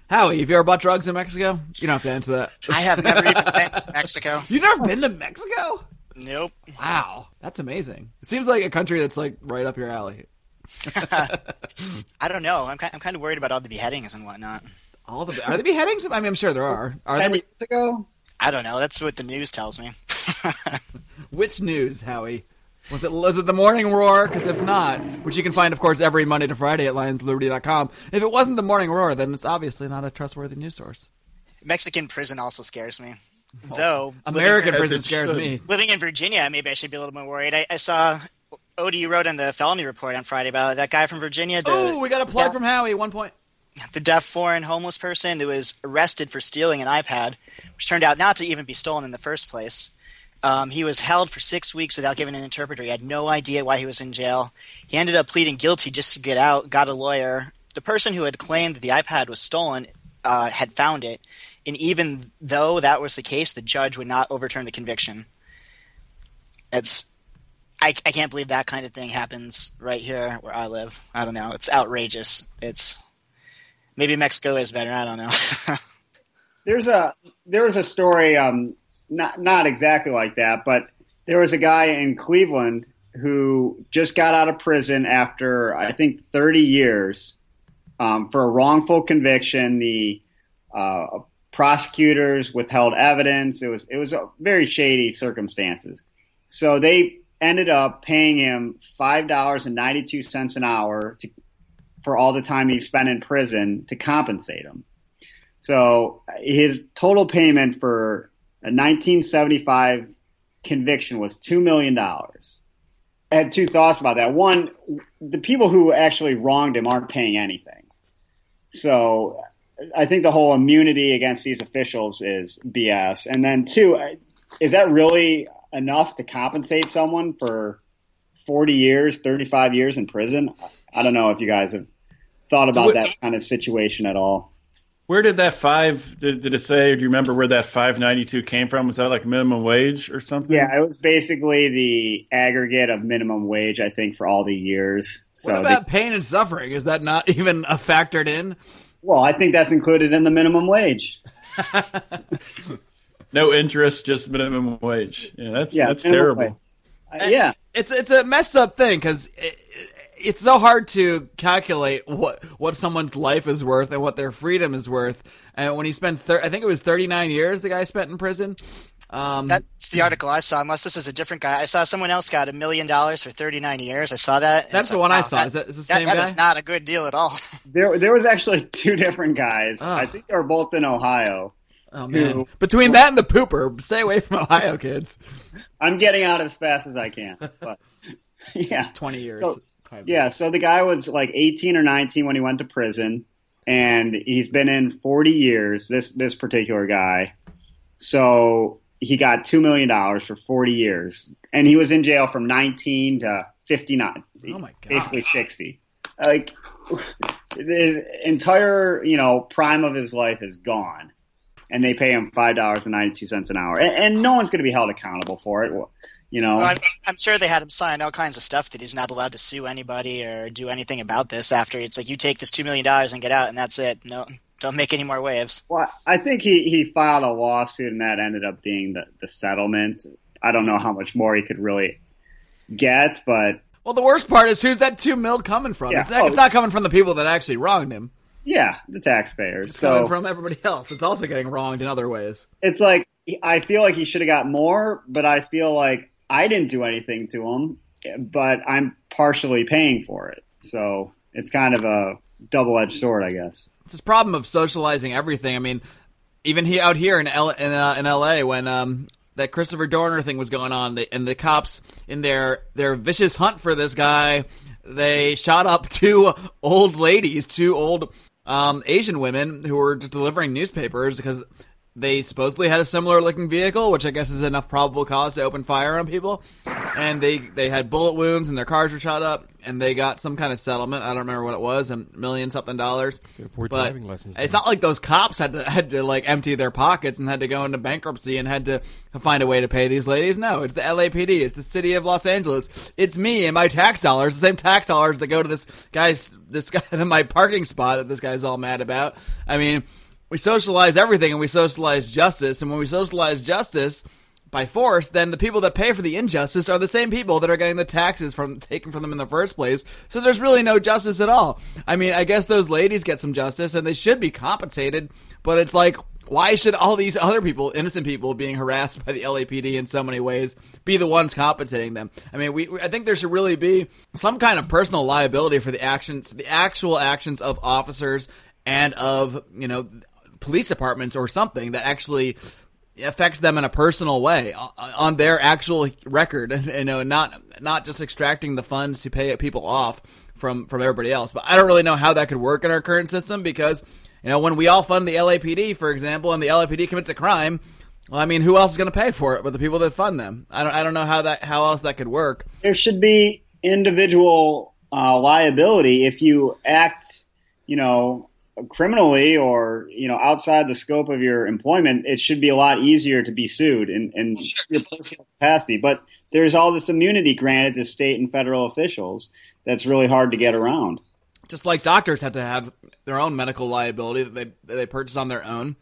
Speaker 3: Howie, have you ever bought drugs in Mexico? You don't have to answer that.
Speaker 2: I have never even been to Mexico.
Speaker 3: You've never been to Mexico?
Speaker 2: Nope.
Speaker 3: Wow, that's amazing. It seems like a country that's like right up your alley.
Speaker 2: I don't know. I'm kind, I'm kind of worried about all the beheadings and whatnot.
Speaker 3: All the are there beheadings? I mean, I'm sure there are. Are
Speaker 1: Ten
Speaker 3: there?
Speaker 1: years ago?
Speaker 2: I don't know. That's what the news tells me.
Speaker 3: Which news, Howie? Was it was it the Morning Roar? Because if not, which you can find, of course, every Monday to Friday at lionsliberty.com. If it wasn't the Morning Roar, then it's obviously not a trustworthy news source.
Speaker 2: Mexican prison also scares me. Oh, Though
Speaker 3: American prison scares
Speaker 5: should.
Speaker 3: me.
Speaker 2: living in Virginia, maybe I should be a little more worried. I, I saw Odie you wrote in the felony report on Friday about that guy from Virginia.
Speaker 3: Oh, we got a plug
Speaker 2: deaf-
Speaker 3: from Howie. One point.
Speaker 2: The deaf foreign homeless person who was arrested for stealing an iPad, which turned out not to even be stolen in the first place. Um, he was held for six weeks without giving an interpreter. He had no idea why he was in jail. He ended up pleading guilty just to get out, got a lawyer. The person who had claimed that the iPad was stolen uh, had found it. And even though that was the case, the judge would not overturn the conviction. It's. I, I can't believe that kind of thing happens right here where I live. I don't know. It's outrageous. It's maybe Mexico is better. I don't know.
Speaker 1: There's a there was a story, um, not not exactly like that, but there was a guy in Cleveland who just got out of prison after I think 30 years um, for a wrongful conviction. The uh, prosecutors withheld evidence. It was it was very shady circumstances. So they ended up paying him five dollars and ninety two cents an hour to, for all the time he spent in prison to compensate him. So his total payment for a 1975 conviction was two million dollars. I had two thoughts about that. One, the people who actually wronged him aren't paying anything. So I think the whole immunity against these officials is BS. And then two, is that really enough to compensate someone for 40 years, 35 years in prison? I don't know if you guys have thought about
Speaker 5: what-
Speaker 1: that kind of situation at all.
Speaker 5: Where did that five? Did, did it say? Do you remember where that five ninety two came from? Was that like minimum wage or something?
Speaker 1: Yeah, it was basically the aggregate of minimum wage, I think, for all the years. So,
Speaker 3: What
Speaker 1: they-
Speaker 3: about pain and suffering? Is that not even factored in?
Speaker 1: well, I think that's included in the minimum wage.
Speaker 5: No interest, just minimum wage. Yeah, that's
Speaker 1: Yeah,
Speaker 5: that's terrible.
Speaker 1: Uh, yeah,
Speaker 3: It's it's a messed up thing because it, it's so hard to calculate what what someone's life is worth and what their freedom is worth. And when you spend, thir- I think it was thirty nine years the guy spent in prison. Um,
Speaker 2: That's the article I saw. Unless this is a different guy, I saw someone else got a million dollars for 39 years. I saw that.
Speaker 3: That's
Speaker 2: so-
Speaker 3: the one I saw. Is that- is the same
Speaker 2: that
Speaker 3: guy?
Speaker 2: is not a good deal at all.
Speaker 1: there there was actually two different guys.
Speaker 3: Ugh.
Speaker 1: I think they were both in Ohio.
Speaker 3: oh man,
Speaker 1: who-
Speaker 3: between that and the pooper, stay away from Ohio kids.
Speaker 1: I'm getting out as fast as I can. But yeah,
Speaker 3: Twenty years.
Speaker 1: So- yeah. So the guy was like 18 or 19 when he went to prison, and he's been in 40 years. This this particular guy. So he got two million dollars for 40 years, and he was in jail from 19 to 59.
Speaker 3: Oh my God.
Speaker 1: Basically 60. Like the entire you know prime of his life is gone, and they pay him five dollars and 92 cents an hour, and, and no one's going to be held accountable for it. Well, You know,
Speaker 2: Well, I'm, I'm sure they had him sign all kinds of stuff that he's not allowed to sue anybody or do anything about this. After it's like you take this two million dollars and get out, and that's it. No, don't make any more waves.
Speaker 1: Well, I think he, he filed a lawsuit, and that ended up being the, the settlement. I don't know how much more he could really get, but
Speaker 3: Well, the worst part is who's that two mil coming from?
Speaker 1: Yeah.
Speaker 3: It's, not,
Speaker 1: Oh.
Speaker 3: it's not coming from the people that actually wronged him.
Speaker 1: yeah, the taxpayers.
Speaker 3: It's
Speaker 1: so
Speaker 3: coming from everybody else that's also getting wronged in other ways.
Speaker 1: it's like I feel like he should have got more, but I feel like I didn't do anything to him, but I'm partially paying for it. So it's kind of a double edged sword, I guess.
Speaker 3: It's this problem of socializing everything. I mean, even he out here in L, in, uh, in L.A. when um, that Christopher Dorner thing was going on, and the cops in their their vicious hunt for this guy, they shot up two old ladies, two old um, Asian women who were delivering newspapers because they supposedly had a similar looking vehicle, which I guess is enough probable cause to open fire on people. And they they had bullet wounds and their cars were shot up, and they got some kind of settlement. I don't remember what it was, a million something dollars.
Speaker 6: avoid
Speaker 3: But
Speaker 6: driving lessons,
Speaker 3: it's not like those cops had to had to like empty their pockets and had to go into bankruptcy and had to find a way to pay these ladies. No, it's the LAPD. It's the city of Los Angeles. It's me and my tax dollars, the same tax dollars that go to this guy's this guy my parking spot that this guy's all mad about. I mean, we socialize everything and we socialize justice, and when we socialize justice by force, then the people that pay for the injustice are the same people that are getting the taxes from taken from them in the first place. So there's really no justice at all. I mean, I guess those ladies get some justice and they should be compensated, but it's like why should all these other people, innocent people being harassed by the LAPD in so many ways, be the ones compensating them? I mean, we, I think there should really be some kind of personal liability for the actions, the actual actions of officers and of, you know, police departments or something that actually affects them in a personal way on- on their actual record and you know not not just extracting the funds to pay people off from from everybody else. But i don't really know how that could work in our current system because you know when we all fund the LAPD for example and the LAPD commits a crime well i mean who else is going to pay for it but the people that fund them? I don't i don't know how that how else that could work.
Speaker 1: There should be individual uh, liability if you act, you know, criminally or you know outside the scope of your employment. It should be a lot easier to be sued in, in your personal capacity. But there's all this immunity granted to state and federal officials that's really hard to get around.
Speaker 3: just like doctors have to have their own medical liability that they that they purchase on their own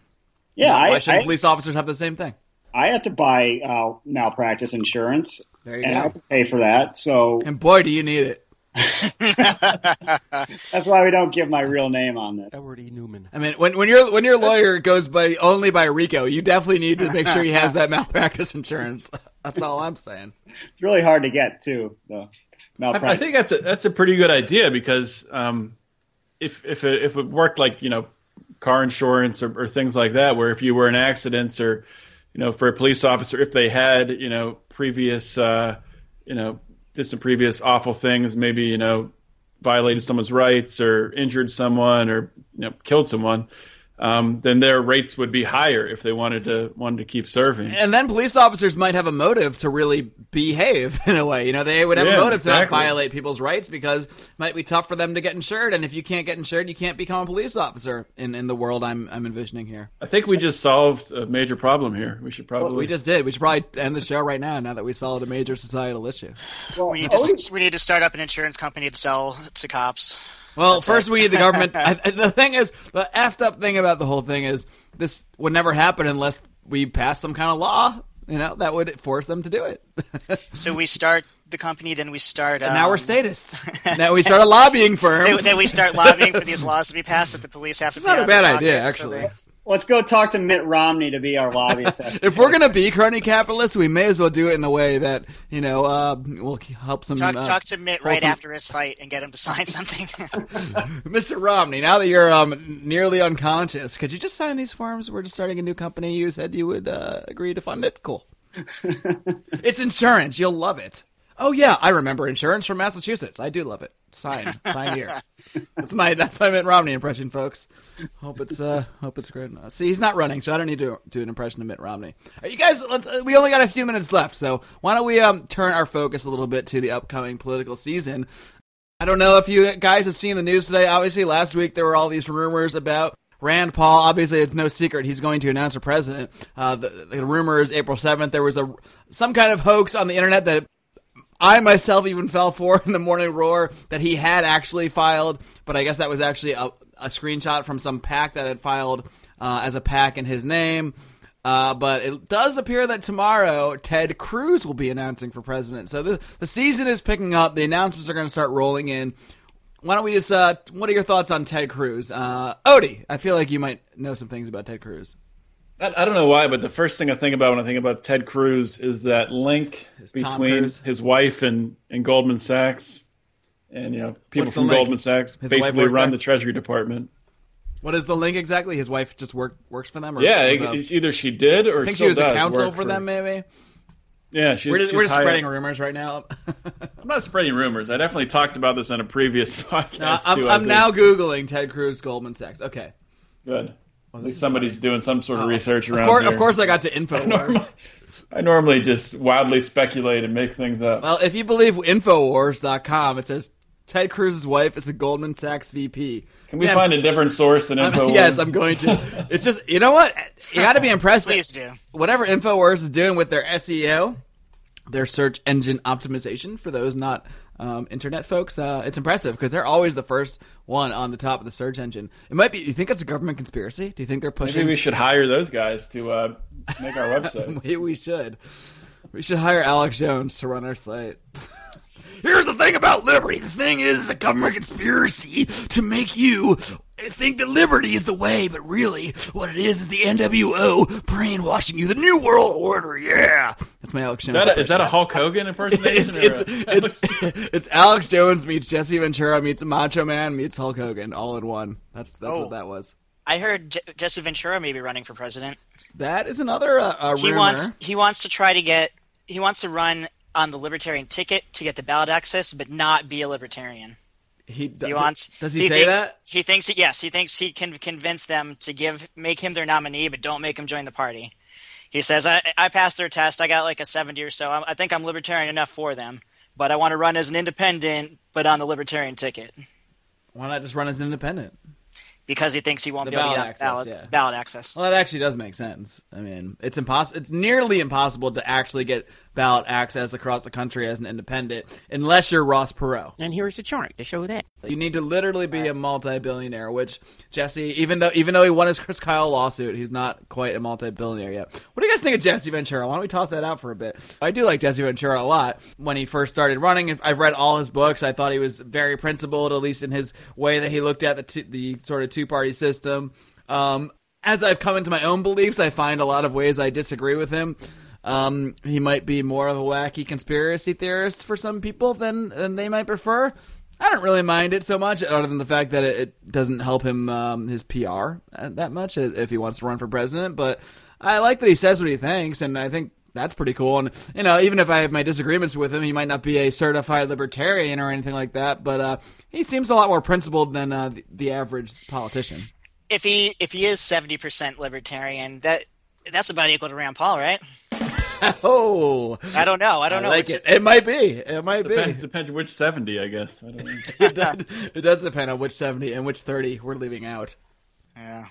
Speaker 1: Yeah,
Speaker 3: why
Speaker 1: I,
Speaker 3: shouldn't
Speaker 1: I,
Speaker 3: police officers have the same thing
Speaker 1: I had to buy uh, malpractice insurance,
Speaker 3: There you
Speaker 1: and
Speaker 3: go.
Speaker 1: I had to pay for that. So
Speaker 3: and boy do you need it
Speaker 1: that's why we don't give my real name on this.
Speaker 6: Edward E. Newman.
Speaker 3: I mean, when when your when your lawyer goes by only by Rico, you definitely need to make sure he has that malpractice insurance. That's all I'm saying.
Speaker 1: It's really hard to get too. The
Speaker 5: I. I think that's a that's a pretty good idea because um, if if it, if it worked like you know car insurance or, or things like that, where if you were in accidents or you know for a police officer, if they had you know previous uh, you know did some previous awful things, maybe you know violated someone's rights or injured someone or you know killed someone. Um, then their rates would be higher if they wanted to wanted to keep serving.
Speaker 3: And then police officers might have a motive to really behave in a way. You know, they would have
Speaker 5: Yeah,
Speaker 3: a motive to not violate people's rights because it might be tough for them to get insured. And if you can't get insured, you can't become a police officer in, in the world I'm I'm envisioning here.
Speaker 5: I think we just solved a major problem here. We should probably
Speaker 3: We just did. We should probably end the show right now. Now that we solved a major societal issue.
Speaker 1: Well,
Speaker 2: We need to we need to start up an insurance company to sell to cops.
Speaker 3: Well,
Speaker 2: That's
Speaker 3: first
Speaker 2: it.
Speaker 3: we need the government. I, the thing is, the effed up thing about the whole thing is this would never happen unless we pass some kind of law. You know, that would force them to do it.
Speaker 2: So we start the company, then we start. Um,
Speaker 3: And now we're statists. now we start a lobbying firm.
Speaker 2: Then, we start lobbying for these laws to be passed that the police have to.
Speaker 3: It's not a
Speaker 2: out of their
Speaker 3: bad idea,
Speaker 2: pocket, so
Speaker 3: actually.
Speaker 2: they-
Speaker 1: let's go talk to Mitt Romney to be our lobbyist.
Speaker 3: if we're gonna be crony capitalists, we may as well do it in a way that you know uh, will help some.
Speaker 2: Talk,
Speaker 3: uh,
Speaker 2: talk to Mitt right
Speaker 3: wholesome-
Speaker 2: after his fight and get him to sign something.
Speaker 3: Mr. Romney. Now that you're um, nearly unconscious, could you just sign these forms? We're just starting a new company. You said you would uh, agree to fund it. Cool. it's insurance. You'll love it. Oh yeah, I remember insurance from Massachusetts. I do love it. Sign, sign here. That's my that's my Mitt Romney impression, folks. Hope it's uh hope it's great. enough. See, he's not running, so I don't need to do an impression of Mitt Romney. Uh, you guys, let's. Uh, we only got a few minutes left, so why don't we um turn our focus a little bit to the upcoming political season? I don't know if you guys have seen the news today. Obviously, last week there were all these rumors about Rand Paul, obviously, it's no secret he's going to announce a president. Uh, the, the rumor is April seventh. There was a some kind of hoax on the internet that I myself even fell for in the morning roar that he had actually filed, but I guess that was actually a, a screenshot from some pack that had filed uh, as a pack in his name. Uh, but it does appear that tomorrow Ted Cruz will be announcing for president. So the the season is picking up. The announcements are going to start rolling in. Why don't we just? Uh, what are your thoughts on Ted Cruz? Uh, Odie, I feel like you might know some things about Ted Cruz.
Speaker 5: I, I don't know why, but the first thing I think about when I think about Ted Cruz is that link
Speaker 3: Tom
Speaker 5: between his wife and, and Goldman Sachs, and you know people
Speaker 3: What's
Speaker 5: from? Goldman Sachs
Speaker 3: His
Speaker 5: basically run
Speaker 3: there?
Speaker 5: the Treasury Department.
Speaker 3: What is the link exactly? His wife just work works for them. Or
Speaker 5: Yeah, it-
Speaker 3: uh,
Speaker 5: it's either she did or
Speaker 3: I think she was a counsel
Speaker 5: work
Speaker 3: for them. Maybe
Speaker 5: Yeah, she's,
Speaker 3: we're just,
Speaker 5: she's
Speaker 3: we're just spreading rumors right now.
Speaker 5: I'm not spreading rumors. I definitely talked about this on a previous podcast.
Speaker 3: Uh, I'm,
Speaker 5: too,
Speaker 3: I'm now googling Ted Cruz Goldman Sachs. Okay,
Speaker 5: good. At least somebody's doing some sort of research
Speaker 3: of
Speaker 5: around
Speaker 3: course,
Speaker 5: here.
Speaker 3: of course, I got to Infowars.
Speaker 5: I normally just wildly speculate and make things up.
Speaker 3: well, if you believe Infowars.com, it says Ted Cruz's wife is a Goldman Sachs VP.
Speaker 5: Can we
Speaker 3: Yeah,
Speaker 5: find a different source than Infowars?
Speaker 3: yes, I'm going to. It's just you know what you got to be impressed. that
Speaker 2: Please do.
Speaker 3: Whatever Infowars is doing with their SEO, their search engine optimization for those not um, internet folks, uh, it's impressive because they're always the first one on the top of the search engine. It might be. You think it's a government conspiracy? Do you think they're pushing?
Speaker 5: Maybe we should hire those guys to uh, make our website.
Speaker 3: Maybe we should. We should hire Alex Jones to run our site. Here's the thing about liberty. The thing is, it's a government conspiracy to make you think that liberty is the way, but really, what it is is the NWO brainwashing you. The New World Order, yeah. That's my Alex Jones.
Speaker 5: Is that a, is that a. Hulk Hogan impersonation?
Speaker 3: It's,
Speaker 5: or
Speaker 3: it's,
Speaker 5: a-
Speaker 3: it's, it's Alex Jones meets Jesse Ventura meets Macho Man meets Hulk Hogan all in one. That's that's
Speaker 2: Oh.
Speaker 3: what that was.
Speaker 2: I heard Je- Jesse Ventura may be running for president.
Speaker 3: That is another uh, uh,
Speaker 2: He
Speaker 3: rumor.
Speaker 2: wants he wants to try to get he wants to run on the libertarian ticket to get the ballot access, but not be a libertarian.
Speaker 3: He,
Speaker 2: He wants.
Speaker 3: Does he, say
Speaker 2: thinks,
Speaker 3: that?
Speaker 2: He thinks. Yes, he thinks he can convince them to give make him their nominee, but don't make him join the party. He says, "I, I passed their test. I got like a seventy or so. I, I think I'm libertarian enough for them, but I want to run as an independent, but on the libertarian ticket
Speaker 3: Why not just run as an independent?
Speaker 2: because he thinks he won't
Speaker 3: The
Speaker 2: be able to
Speaker 3: ballot
Speaker 2: get
Speaker 3: access,
Speaker 2: ballot,
Speaker 3: yeah.
Speaker 2: ballot access."
Speaker 3: Well, that actually does make sense. I mean, it's impossible. It's nearly impossible to actually get ballot access across the country as an independent unless you're Ross Perot.
Speaker 6: And here's a chart to show that.
Speaker 3: You need to literally be a multi-billionaire, which Jesse, even though even though he won his Chris Kyle lawsuit, he's not quite a multi-billionaire yet. What do you guys think of Jesse Ventura? Why don't we toss that out for a bit? I do like Jesse Ventura a lot. When he first started running, I've read all his books. I thought he was very principled, at least in his way that he looked at the two, the sort of two-party system. Um, as I've come into my own beliefs, I find a lot of ways I disagree with him. Um, he might be more of a wacky conspiracy theorist for some people than, than they might prefer. I don't really mind it so much, other than the fact that it, it doesn't help him um, his PR uh, that much if he wants to run for president. But I like that he says what he thinks, and I think that's pretty cool. And you know, even if I have my disagreements with him, he might not be a certified libertarian or anything like that. But uh, he seems a lot more principled than uh, the, the average politician.
Speaker 2: If he if he is seventy percent libertarian, that that's about equal to Rand Paul, right?
Speaker 3: Oh,
Speaker 2: I don't know. I
Speaker 3: I
Speaker 2: don't know.
Speaker 3: like
Speaker 2: which-
Speaker 3: it. It might be. It might be.
Speaker 5: Depends, depends which 70, I guess. I don't know.
Speaker 3: it, does, it does depend on which 70 and which 30 we're leaving out.
Speaker 2: Yeah.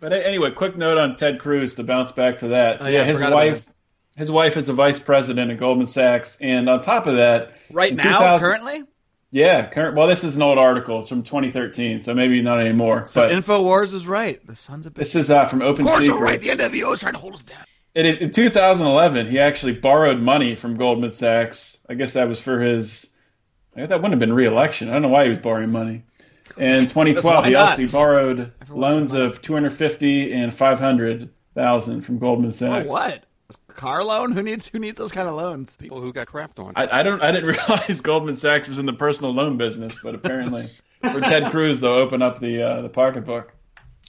Speaker 5: But anyway, quick note on Ted Cruz to bounce back to that. So,
Speaker 3: Oh, yeah,
Speaker 5: yeah, his wife, his wife is a vice president at Goldman Sachs, and on top of that,
Speaker 3: Right now,
Speaker 5: 2000
Speaker 3: currently?
Speaker 5: yeah, current. Well, this is an old article. It's from 2013, so maybe not anymore. but
Speaker 3: InfoWars is right. The sons of bitches.
Speaker 5: this is uh, from Open
Speaker 3: Of course,
Speaker 5: Secrets.
Speaker 3: right. The NWO is trying to hold us down.
Speaker 5: In, in 2011, he actually borrowed money from Goldman Sachs. I guess that was for his. I that wouldn't have been re-election. I don't know why he was borrowing money. In 2012, he
Speaker 3: not?
Speaker 5: also borrowed
Speaker 3: Everyone
Speaker 5: loans of 250 and 500,000 from Goldman Sachs.
Speaker 3: what? Car loan? Who needs who needs those kind of loans?
Speaker 6: People who got crapped on.
Speaker 5: I, I don't. I didn't realize Goldman Sachs was in the personal loan business, but apparently, for Ted Cruz, they'll open up the uh, the pocketbook.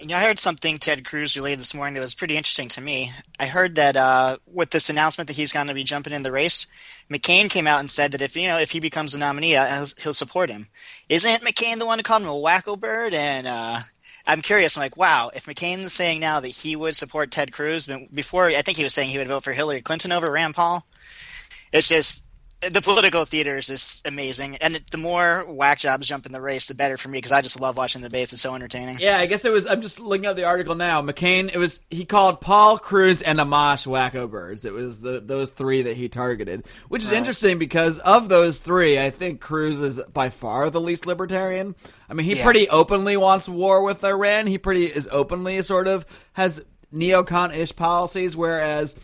Speaker 2: You know, I heard something Ted Cruz relayed this morning that was pretty interesting to me. I heard that uh, with this announcement that he's going to be jumping in the race, McCain came out and said that if you know if he becomes a nominee, uh, he'll, he'll support him. Isn't McCain the one who called him a wacko bird? And uh, I'm curious. I'm like, wow, if McCain's saying now that he would support Ted Cruz, before I think he was saying he would vote for Hillary Clinton over Rand Paul. It's just the political theater is just amazing, and the more whack jobs jump in the race, the better for me because I just love watching the debates. It's so entertaining.
Speaker 3: Yeah, I guess it was. I'm just looking at the article now. McCain. It was he called Paul Cruz and Amash wacko birds. It was the those three that he targeted, which is interesting because of those three, I think Cruz is by far the least libertarian. I mean, he
Speaker 2: Yeah.
Speaker 3: pretty openly wants war with Iran. He pretty is openly sort of has neocon-ish policies, whereas.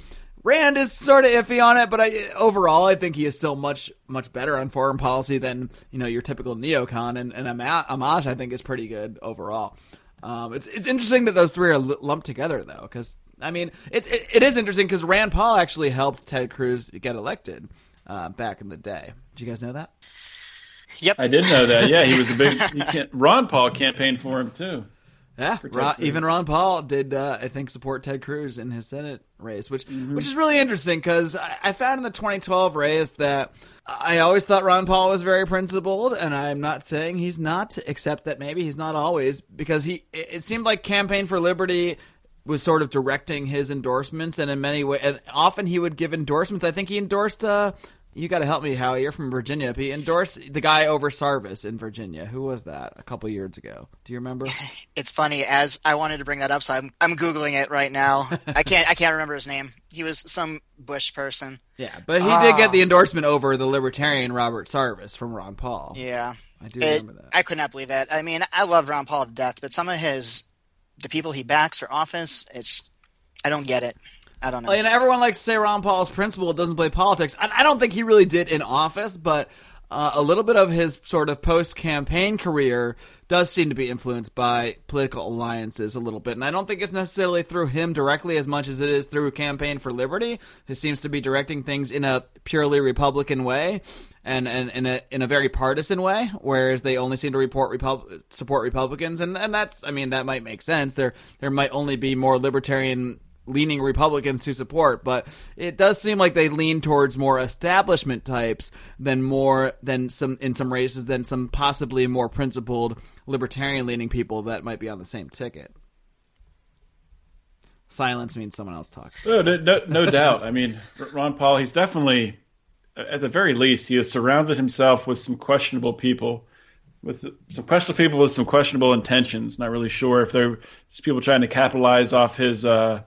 Speaker 3: Rand is sort of iffy on it, but I, overall, I think he is still much much better on foreign policy than you know your typical neocon. And, and Ama- Amash, I think, is pretty good overall. Um, it's it's interesting that those three are l- lumped together though, because I mean, it, it it is interesting because Rand Paul actually helped Ted Cruz get elected uh, back in the day. Did you guys know that?
Speaker 2: Yep.
Speaker 5: I did know that. Yeah, he was a big. He can't, Ron Paul campaigned for him too.
Speaker 3: Yeah, Ron, even Ron Paul did, uh, I think, support Ted Cruz in his Senate race, which
Speaker 5: Mm-hmm.
Speaker 3: which is really interesting because I, I found in the 2012 race that I always thought Ron Paul was very principled, and I'm not saying he's not, except that maybe he's not always because he. It, it seemed like Campaign for Liberty was sort of directing his endorsements, and in many ways, and often he would give endorsements. I think he endorsed. Uh, you got to help me, Howie. You're from Virginia. He endorsed the guy over Sarvis in Virginia. Who was that? A couple years ago. Do you remember?
Speaker 2: It's funny as I wanted to bring that up, so I'm I'm googling it right now. I can't I can't remember his name. He was some Bush person.
Speaker 3: Yeah, but he did get the um, endorsement over the libertarian Robert Sarvis from Ron Paul.
Speaker 2: Yeah,
Speaker 3: I do
Speaker 2: It-
Speaker 3: remember that.
Speaker 2: I could not believe that. I mean, I love Ron Paul to death, but some of his the people he backs for office, it's I don't get it. I don't know.
Speaker 3: and everyone likes to say Ron Paul's principle doesn't play politics. I, I don't think he really did in office, but uh, a little bit of his sort of post-campaign career does seem to be influenced by political alliances a little bit. And I don't think it's necessarily through him directly as much as it is through Campaign for Liberty, who seems to be directing things in a purely Republican way. And, and in a in a very partisan way, whereas they only seem to report Repub- support Republicans, and and that's I mean that might make sense. There there might only be more libertarian leaning Republicans to support, but it does seem like they lean towards more establishment types than more than some in some races than some possibly more principled libertarian leaning people that might be on the same ticket. Silence means someone else talk.
Speaker 5: Oh, no, no, no doubt. I mean, Ron Paul, he's definitely, at the very least, he has surrounded himself with some questionable people, with some questionable people with some questionable intentions. Not really sure if they're just people trying to capitalize off his uh,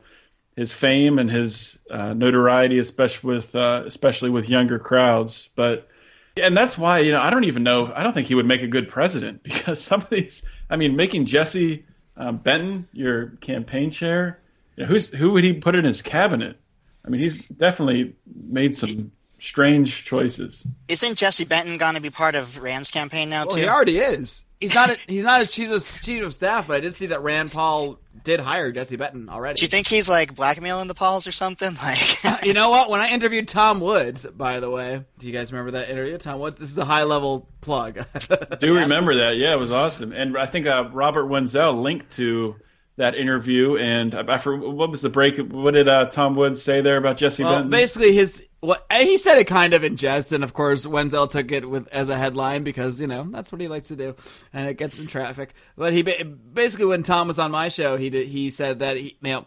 Speaker 5: his fame and his uh, notoriety, especially with uh, especially with younger crowds. But and that's why you know I don't even know. I don't think he would make a good president because some of these. I mean, making Jesse um, Benton your campaign chair. You know, who's who would he put in his cabinet? I mean, he's definitely made some strange choices.
Speaker 2: Isn't Jesse Benton going to be part of Rand's campaign now
Speaker 3: Well,
Speaker 2: too?
Speaker 3: he already is. He's not. A, he's not as chief of, chief of staff, but I did see that Rand Paul did hire Jesse Benton already.
Speaker 2: Do you think he's like blackmailing the Pauls or something? Like,
Speaker 3: you know what? When I interviewed Tom Woods, by the way, do you guys remember that interview? Tom Woods. This is a high level plug.
Speaker 5: Do remember that? Yeah, it was awesome. And I think uh, Robert Wenzel linked to that interview. And I, I forget- what was the break? What did uh, Tom Woods say there about Jesse
Speaker 3: well,
Speaker 5: Benton?
Speaker 3: basically, his what he said it kind of in jest, and of course Wenzel took it with as a headline because you know that's what he likes to do, and it gets in traffic. But he basically, when Tom was on my show, he did, he said that he you know.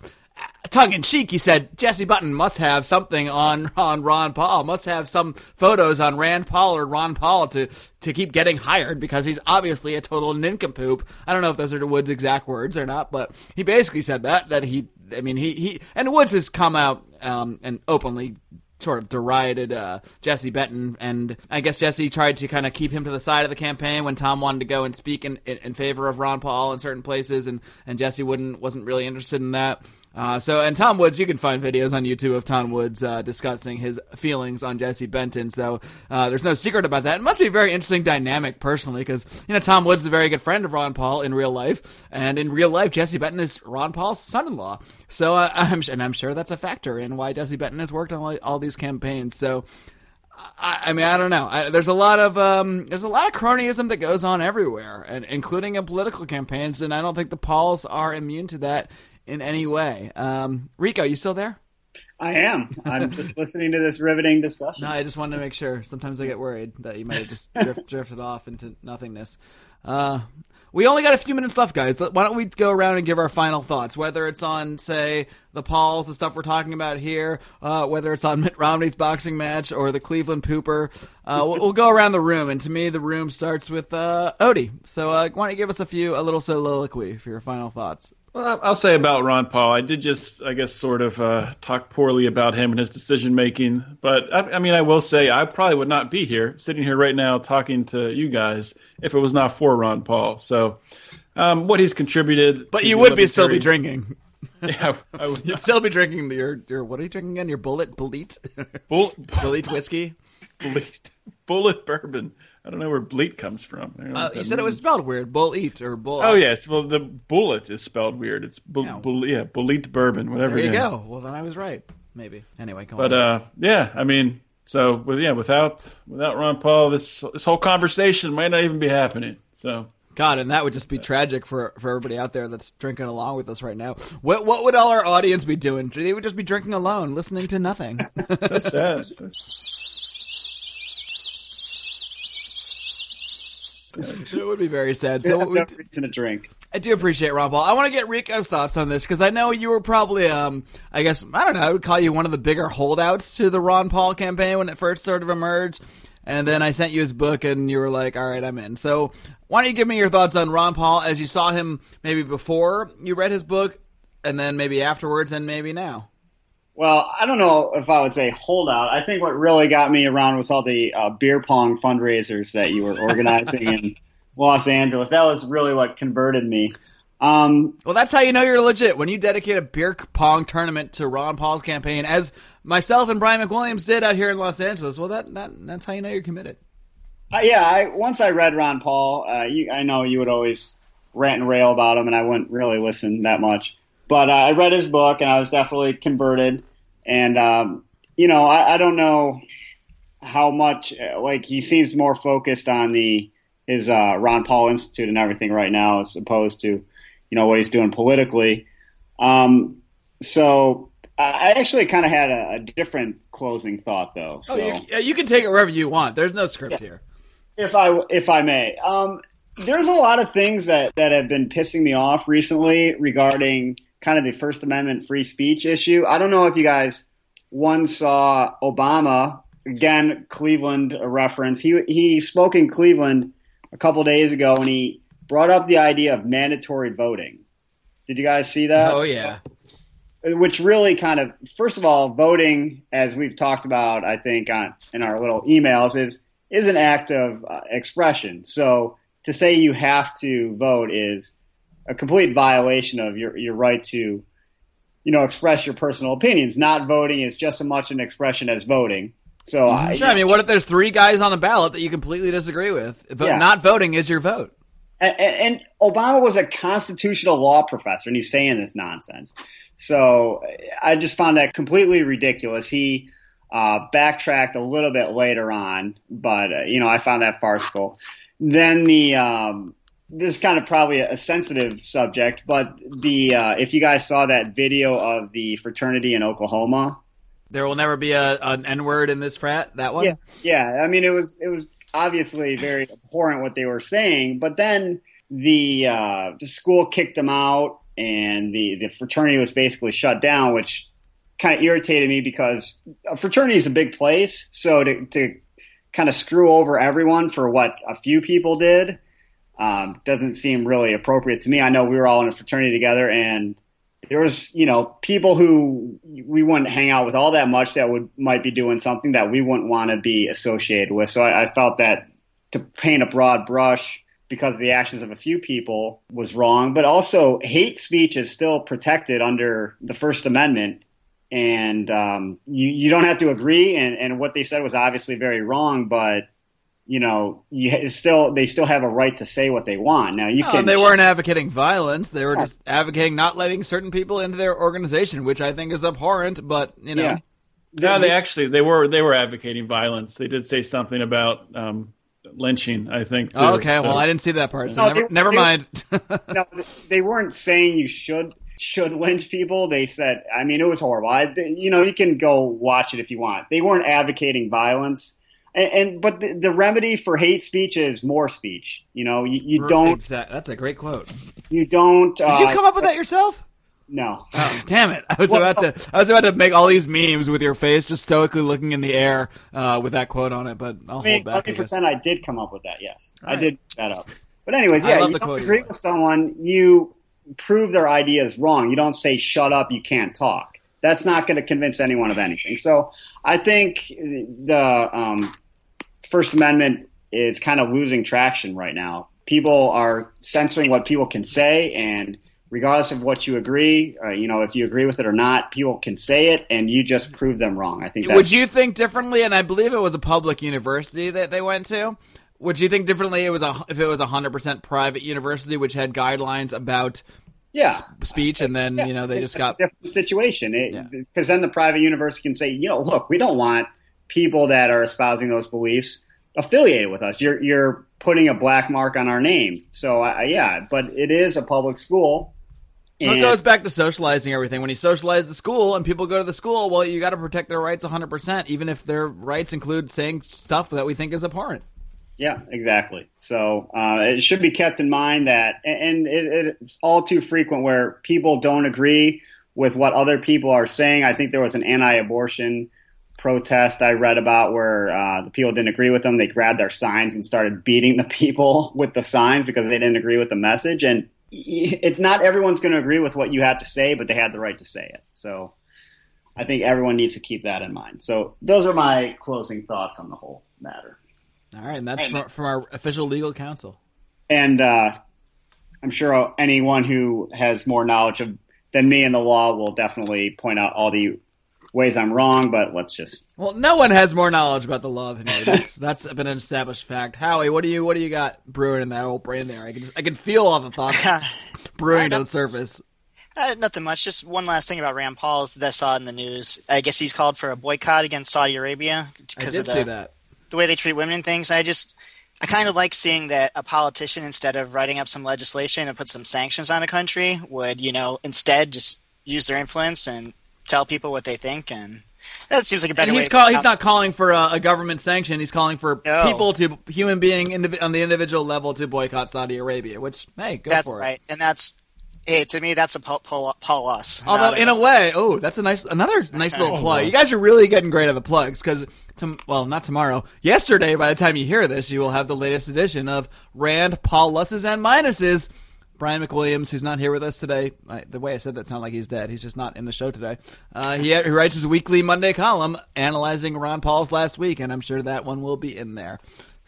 Speaker 3: Tongue in cheek, he said Jesse Benton must have something on on Ron Paul, must have some photos on Rand Paul or Ron Paul to to keep getting hired because he's obviously a total nincompoop. I don't know if those are Woods' exact words or not, but he basically said that that he, I mean, he he and Woods has come out um, and openly sort of derided uh, Jesse Benton, and I guess Jesse tried to kind of keep him to the side of the campaign when Tom wanted to go and speak in, in, in favor of Ron Paul in certain places, and, and Jesse wouldn't wasn't really interested in that. Uh, so, and Tom Woods, you can find videos on YouTube of Tom Woods uh, discussing his feelings on Jesse Benton. So, uh, there's no secret about that. It must be a very interesting dynamic personally, because you know Tom Woods is a very good friend of Ron Paul in real life, and in real life, Jesse Benton is Ron Paul's son-in-law. So, uh, I'm and I'm sure that's a factor in why Jesse Benton has worked on all, all these campaigns. So. I, I mean, I don't know. I, there's a lot of um, there's a lot of cronyism that goes on everywhere, and including in political campaigns. And I don't think the Pauls are immune to that in any way. Um, Rico, you still there?
Speaker 1: I am. I'm just listening to this riveting discussion.
Speaker 3: No, I just wanted to make sure. Sometimes I get worried that you might have just drift, drifted off into nothingness. Uh, we only got a few minutes left, guys. Why don't we go around and give our final thoughts? Whether it's on, say, the Pauls, the stuff we're talking about here, uh, whether it's on Mitt Romney's boxing match or the Cleveland Pooper, uh, we'll, we'll, go around the room. And to me, the room starts with uh, Odie. So uh, why don't you give us a few, a little soliloquy for your final thoughts?
Speaker 5: Well, I'll say about Ron Paul. I did just, I guess, sort of uh, talk poorly about him and his decision making. But I, I, mean, I will say I probably would not be here, sitting here right now, talking to you guys, if it was not for Ron Paul. So, um, what he's contributed.
Speaker 3: But you would be still be drinking.
Speaker 5: Yeah, I would.
Speaker 3: You'd still be drinking your your what are you drinking again? Your Bulleit Bulleit
Speaker 5: Bulleit
Speaker 3: Bulleit whiskey,
Speaker 5: Bulleit Bulleit bourbon. I don't know where bleat comes from.
Speaker 3: Uh, you said means. it was spelled weird. Bull eat or bull.
Speaker 5: Oh yeah, it's well the Bulleit is spelled weird. It's bull, no. yeah, Bulleit bourbon, whatever.
Speaker 3: There you go. Well, then I was right. Maybe. Anyway,
Speaker 5: but on. uh, yeah, I mean, so with yeah, without without Ron Paul, this this whole conversation might not even be happening. So.
Speaker 3: God, and that would just be tragic for, for everybody out there that's drinking along with us right now. What what would all our audience be doing? They would just be drinking alone, listening to nothing.
Speaker 5: so sad. So
Speaker 3: it would be very sad. So,
Speaker 1: yeah, we, no reason to drink.
Speaker 3: I do appreciate Ron Paul. I want to get Rico's thoughts on this because I know you were probably, um, I guess, I don't know, I would call you one of the bigger holdouts to the Ron Paul campaign when it first sort of emerged. And then I sent you his book, and you were like, "All right, I'm in." So, why don't you give me your thoughts on Ron Paul as you saw him maybe before you read his book, and then maybe afterwards, and maybe now?
Speaker 1: Well, I don't know if I would say holdout. I think what really got me around was all the uh, beer pong fundraisers that you were organizing in Los Angeles. That was really what converted me. Um,
Speaker 3: well, that's how you know you're legit when you dedicate a beer pong tournament to Ron Paul's campaign, as myself and Brian McWilliams did out here in Los Angeles. Well, that, that that's how you know you're committed.
Speaker 1: Uh, yeah, I, once I read Ron Paul, uh, you, I know you would always rant and rail about him, and I wouldn't really listen that much. But uh, I read his book, and I was definitely converted. And um, you know, I, I, don't know how much like he seems more focused on the his uh, Ron Paul Institute and everything right now, as opposed to you know what he's doing politically. Um, so I actually kind of had a, a, different closing thought, though. So.
Speaker 3: Oh, you, you, can take it wherever you want. There's no script yeah. here.
Speaker 1: If I if I may, um, there's a lot of things that that have been pissing me off recently regarding kind of the First Amendment free speech issue. I don't know if you guys one saw Obama again, Cleveland reference. He he spoke in Cleveland a couple days ago, and he brought up the idea of mandatory voting. Did you guys see that?
Speaker 3: Oh yeah.
Speaker 1: Which really kind of, first of all, voting, as we've talked about, I think on in our little emails, is is an act of uh, expression. So to say you have to vote is a complete violation of your your right to, you know, express your personal opinions. Not voting is just as much an expression as voting. So
Speaker 3: mm-hmm. I, sure. I mean, what if there's three guys on a ballot that you completely disagree with? yeah. Not voting is your vote.
Speaker 1: And, and, Obama was a constitutional law professor, and he's saying this nonsense. So I just found that completely ridiculous. He uh, backtracked a little bit later on, but uh, you know I found that farcical. Then the um, this is kind of probably a sensitive subject, but the uh, if you guys saw that video of the fraternity in Oklahoma,
Speaker 3: there will never be a an N word in this frat. That one,
Speaker 1: yeah, yeah. I mean, it was it was obviously very abhorrent what they were saying, but then the uh, the school kicked them out, and the the fraternity was basically shut down, which kind of irritated me because a fraternity is a big place, so to to kind of screw over everyone for what a few people did um, doesn't seem really appropriate to me. I know we were all in a fraternity together, and there was you know people who we wouldn't hang out with all that much that would might be doing something that we wouldn't want to be associated with. So I, I felt that to paint a broad brush because of the actions of a few people was wrong, but also hate speech is still protected under the First Amendment. And um, you, you don't have to agree, and, and what they said was obviously very wrong, but you know, you still they still have a right to say what they want. Now you can.
Speaker 3: they weren't advocating violence; they were just advocating not letting certain people into their organization, which I think is abhorrent. But you know, yeah.
Speaker 5: no, they actually they were they were advocating violence. They did say something about um, lynching. I think. Too,
Speaker 3: oh, okay, so. well, I didn't see that part, so no, never, they, never they, mind.
Speaker 1: no, they weren't saying you should should lynch people. They said, I mean, it was horrible. I, you know, you can go watch it if you want. They weren't advocating violence And, and but the, the remedy for hate speech is more speech. You know, you, you don't
Speaker 3: Exact- That's a great quote.
Speaker 1: you don't.
Speaker 3: Did
Speaker 1: uh,
Speaker 3: you come up with that yourself?
Speaker 1: No.
Speaker 3: Oh, damn it! I was about to. I was about to make all these memes with your face just stoically looking in the air uh, with that quote on it, but I'll
Speaker 1: I mean,
Speaker 3: hold back. I
Speaker 1: hundred
Speaker 3: guess.
Speaker 1: percent. I did come up with that. Yes, I
Speaker 3: right.
Speaker 1: did that up. But anyways, yeah, you
Speaker 3: the
Speaker 1: don't agree with someone, you prove their ideas wrong. You don't say "shut up, you can't talk." That's not going to convince anyone of anything. So I think the um, First Amendment is kind of losing traction right now. People are censoring what people can say, and regardless of what you agree, uh, you know, if you agree with it or not, people can say it, and you just prove them wrong. I think. That's,
Speaker 3: Would you think differently? And I believe it was a public university that they went to. Would you think differently? It was a if it was a hundred percent private university which had guidelines about
Speaker 1: Yeah.
Speaker 3: speech, and then you know they
Speaker 1: It's
Speaker 3: just
Speaker 1: a
Speaker 3: got
Speaker 1: different situation
Speaker 3: Yeah.
Speaker 1: because then the private university can say, you know, look, we don't want people that are espousing those beliefs affiliated with us. You're you're putting a black mark on our name. So I, yeah, but it is a public school.
Speaker 3: Well, it goes back to socializing everything. When you socialize the school and people go to the school, well, you got to protect their rights 100%, even if their rights include saying stuff that we think is abhorrent.
Speaker 1: Yeah, exactly. So uh, it should be kept in mind that, and it, it's all too frequent where people don't agree with what other people are saying. I think there was an anti-abortion protest I read about where uh, the people didn't agree with them. They grabbed their signs and started beating the people with the signs because they didn't agree with the message. And it's not everyone's going to agree with what you have to say, but they had the right to say it. So I think everyone needs to keep that in mind. So those are my closing thoughts on the whole matter.
Speaker 3: All right, and that's from, from our official legal counsel.
Speaker 1: and uh, I'm sure anyone who has more knowledge of than me in the law will definitely point out all the ways I'm wrong. But let's just
Speaker 3: Well, no one has more knowledge about the law than you. That's that's been an established fact. Howie, what do you what do you got brewing in that old brain there? I can I can feel all the thoughts brewing to the surface.
Speaker 2: Uh, nothing much. Just one last thing about Rand Paul that I saw in the news. I guess he's called for a boycott against Saudi Arabia because of the,
Speaker 3: see that.
Speaker 2: the way they treat women and things. I just, I kind of like seeing that a politician, instead of writing up some legislation and put some sanctions on a country, would you know instead just use their influence and tell people what they think, and that seems like a better
Speaker 3: And
Speaker 2: way.
Speaker 3: he's
Speaker 2: to-
Speaker 3: call, he's not calling for a, a government sanction. He's calling for
Speaker 2: No.
Speaker 3: people to human being indiv- on the individual level to boycott Saudi Arabia. Which hey, go
Speaker 2: That's
Speaker 3: for
Speaker 2: right,
Speaker 3: it.
Speaker 2: and that's. Hey, to me, that's a Paul, Paul, Paul us.
Speaker 3: Although in a way, oh, that's a nice another nice little oh, plug. You guys are really getting great at the plugs because, To, well, not tomorrow. Yesterday, by the time you hear this, you will have the latest edition of Rand Paul Pluses and Minuses. Brian McWilliams, who's not here with us today, I, the way I said that sounded like he's dead. He's just not in the show today. Uh, he, he writes his weekly Monday column analyzing Ron Paul's last week, and I'm sure that one will be in there.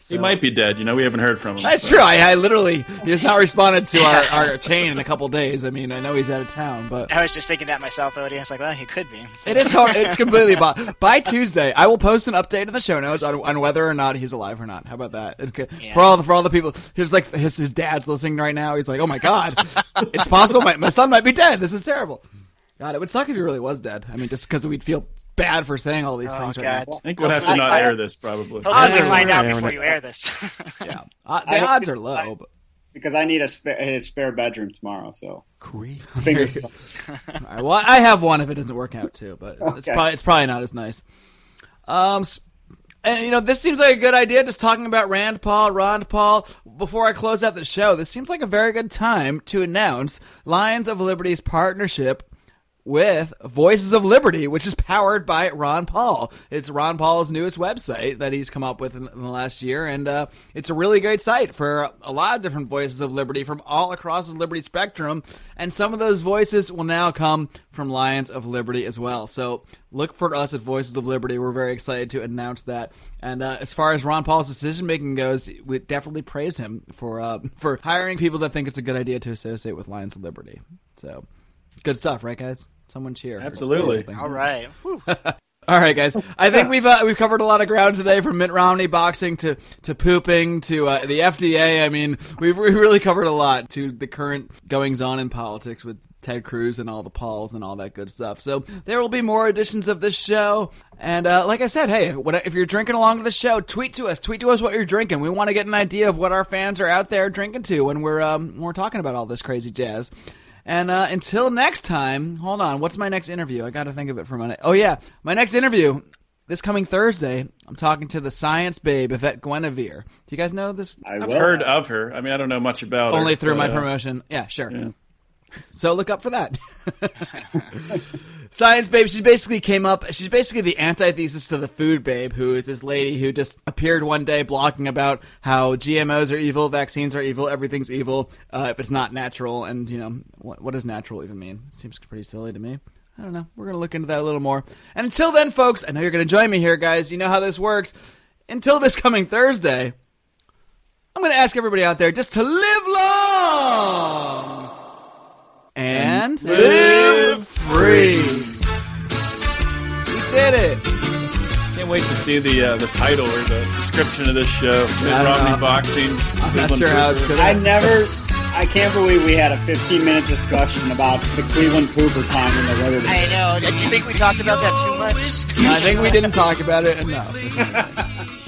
Speaker 5: He might be dead. You know, we haven't heard from him.
Speaker 3: That's
Speaker 5: so-
Speaker 3: true. I, I literally he has not responded to our, our chain in a couple days. I mean, I know he's out of town, but
Speaker 2: I was just thinking that myself, Odie. I was like, well, he could be.
Speaker 3: It is. Hard. It's completely. Bo- by Tuesday, I will post an update in the show notes on, on whether or not he's alive or not. How about that? Okay.
Speaker 2: Yeah.
Speaker 3: For all the for all the people, he's like his his dad's listening right now. He's like, oh my god, it's possible my my son might be dead. This is terrible. God, it would suck if he really was dead. I mean, just because we'd feel bad for saying all these
Speaker 2: Oh
Speaker 3: things.
Speaker 2: God!
Speaker 3: Right now.
Speaker 5: I think we'll have to not
Speaker 1: I-
Speaker 5: air this probably.
Speaker 2: Hopefully, we
Speaker 3: Yeah.
Speaker 2: find out before
Speaker 6: when
Speaker 2: you air this.
Speaker 3: Yeah, uh, the
Speaker 1: hope
Speaker 3: odds are low. But,
Speaker 1: because I need a spare, his spare bedroom tomorrow. So
Speaker 6: Creep.
Speaker 1: fingers crossed.
Speaker 3: well, I have one if it doesn't work out too, but it's, it's probably it's probably not as nice. Um, and you know, this seems like a good idea. Just talking about Rand Paul, Rond Paul. Before I close out the show, this seems like a very good time to announce Lions of Liberty's partnership with Voices of Liberty, which is powered by Ron Paul. It's Ron Paul's newest website that he's come up with in, in the last year, and uh, it's a really great site for a lot of different voices of liberty from all across the liberty spectrum. And some of those voices will now come from Lions of Liberty as well. So look for us at Voices of Liberty. We're very excited to announce that. And uh, as far as Ron Paul's decision making goes, we definitely praise him for uh, for hiring people that think it's a good idea to associate with Lions of Liberty. So good stuff, right, guys? Someone cheer.
Speaker 5: Absolutely.
Speaker 2: All right.
Speaker 3: All right, guys. I think we've uh, we've covered a lot of ground today, from Mitt Romney boxing to to pooping to uh, the FDA. I mean, we've we really covered a lot to the current goings on in politics with Ted Cruz and all the Pauls and all that good stuff. So there will be more editions of this show. And uh, like I said, hey, what, if you're drinking along with the show, tweet to us. Tweet to us what you're drinking. We want to get an idea of what our fans are out there drinking to when we're um, when we're talking about all this crazy jazz. And uh, until next time, hold on. What's my next interview? I got to think of it for a minute. Oh yeah, my next interview. this coming Thursday, I'm talking to the science babe Yvette Guinevere. Do you guys know this?
Speaker 1: I
Speaker 5: I've heard of her. I mean, I don't know much about her.
Speaker 3: Only through
Speaker 5: but,
Speaker 3: my
Speaker 5: uh,
Speaker 3: promotion. Yeah, sure. So look up for that. Science Babe, she basically came up, she's basically the antithesis to the Food Babe, who is this lady who just appeared one day blogging about how GMOs are evil, vaccines are evil, everything's evil uh, if it's not natural. And, you know, what, what does natural even mean? It seems pretty silly to me. I don't know. We're going to look into that a little more. And until then, folks, I know you're going to join me here, guys. You know how this works. Until this coming Thursday, I'm going to ask everybody out there just to live long and, live free. We did it.
Speaker 5: Can't wait to see the uh, the title or the description of this show. Mitt
Speaker 3: I
Speaker 5: Romney
Speaker 3: know.
Speaker 5: boxing.
Speaker 3: I'm not sure how it's
Speaker 5: Cooper.
Speaker 3: going
Speaker 1: I never. I can't believe we had a 15 minute discussion about the Cleveland Cooper time in the Liberty.
Speaker 2: I know. Do you think we talked about that too much?
Speaker 3: I think we didn't talk about it enough.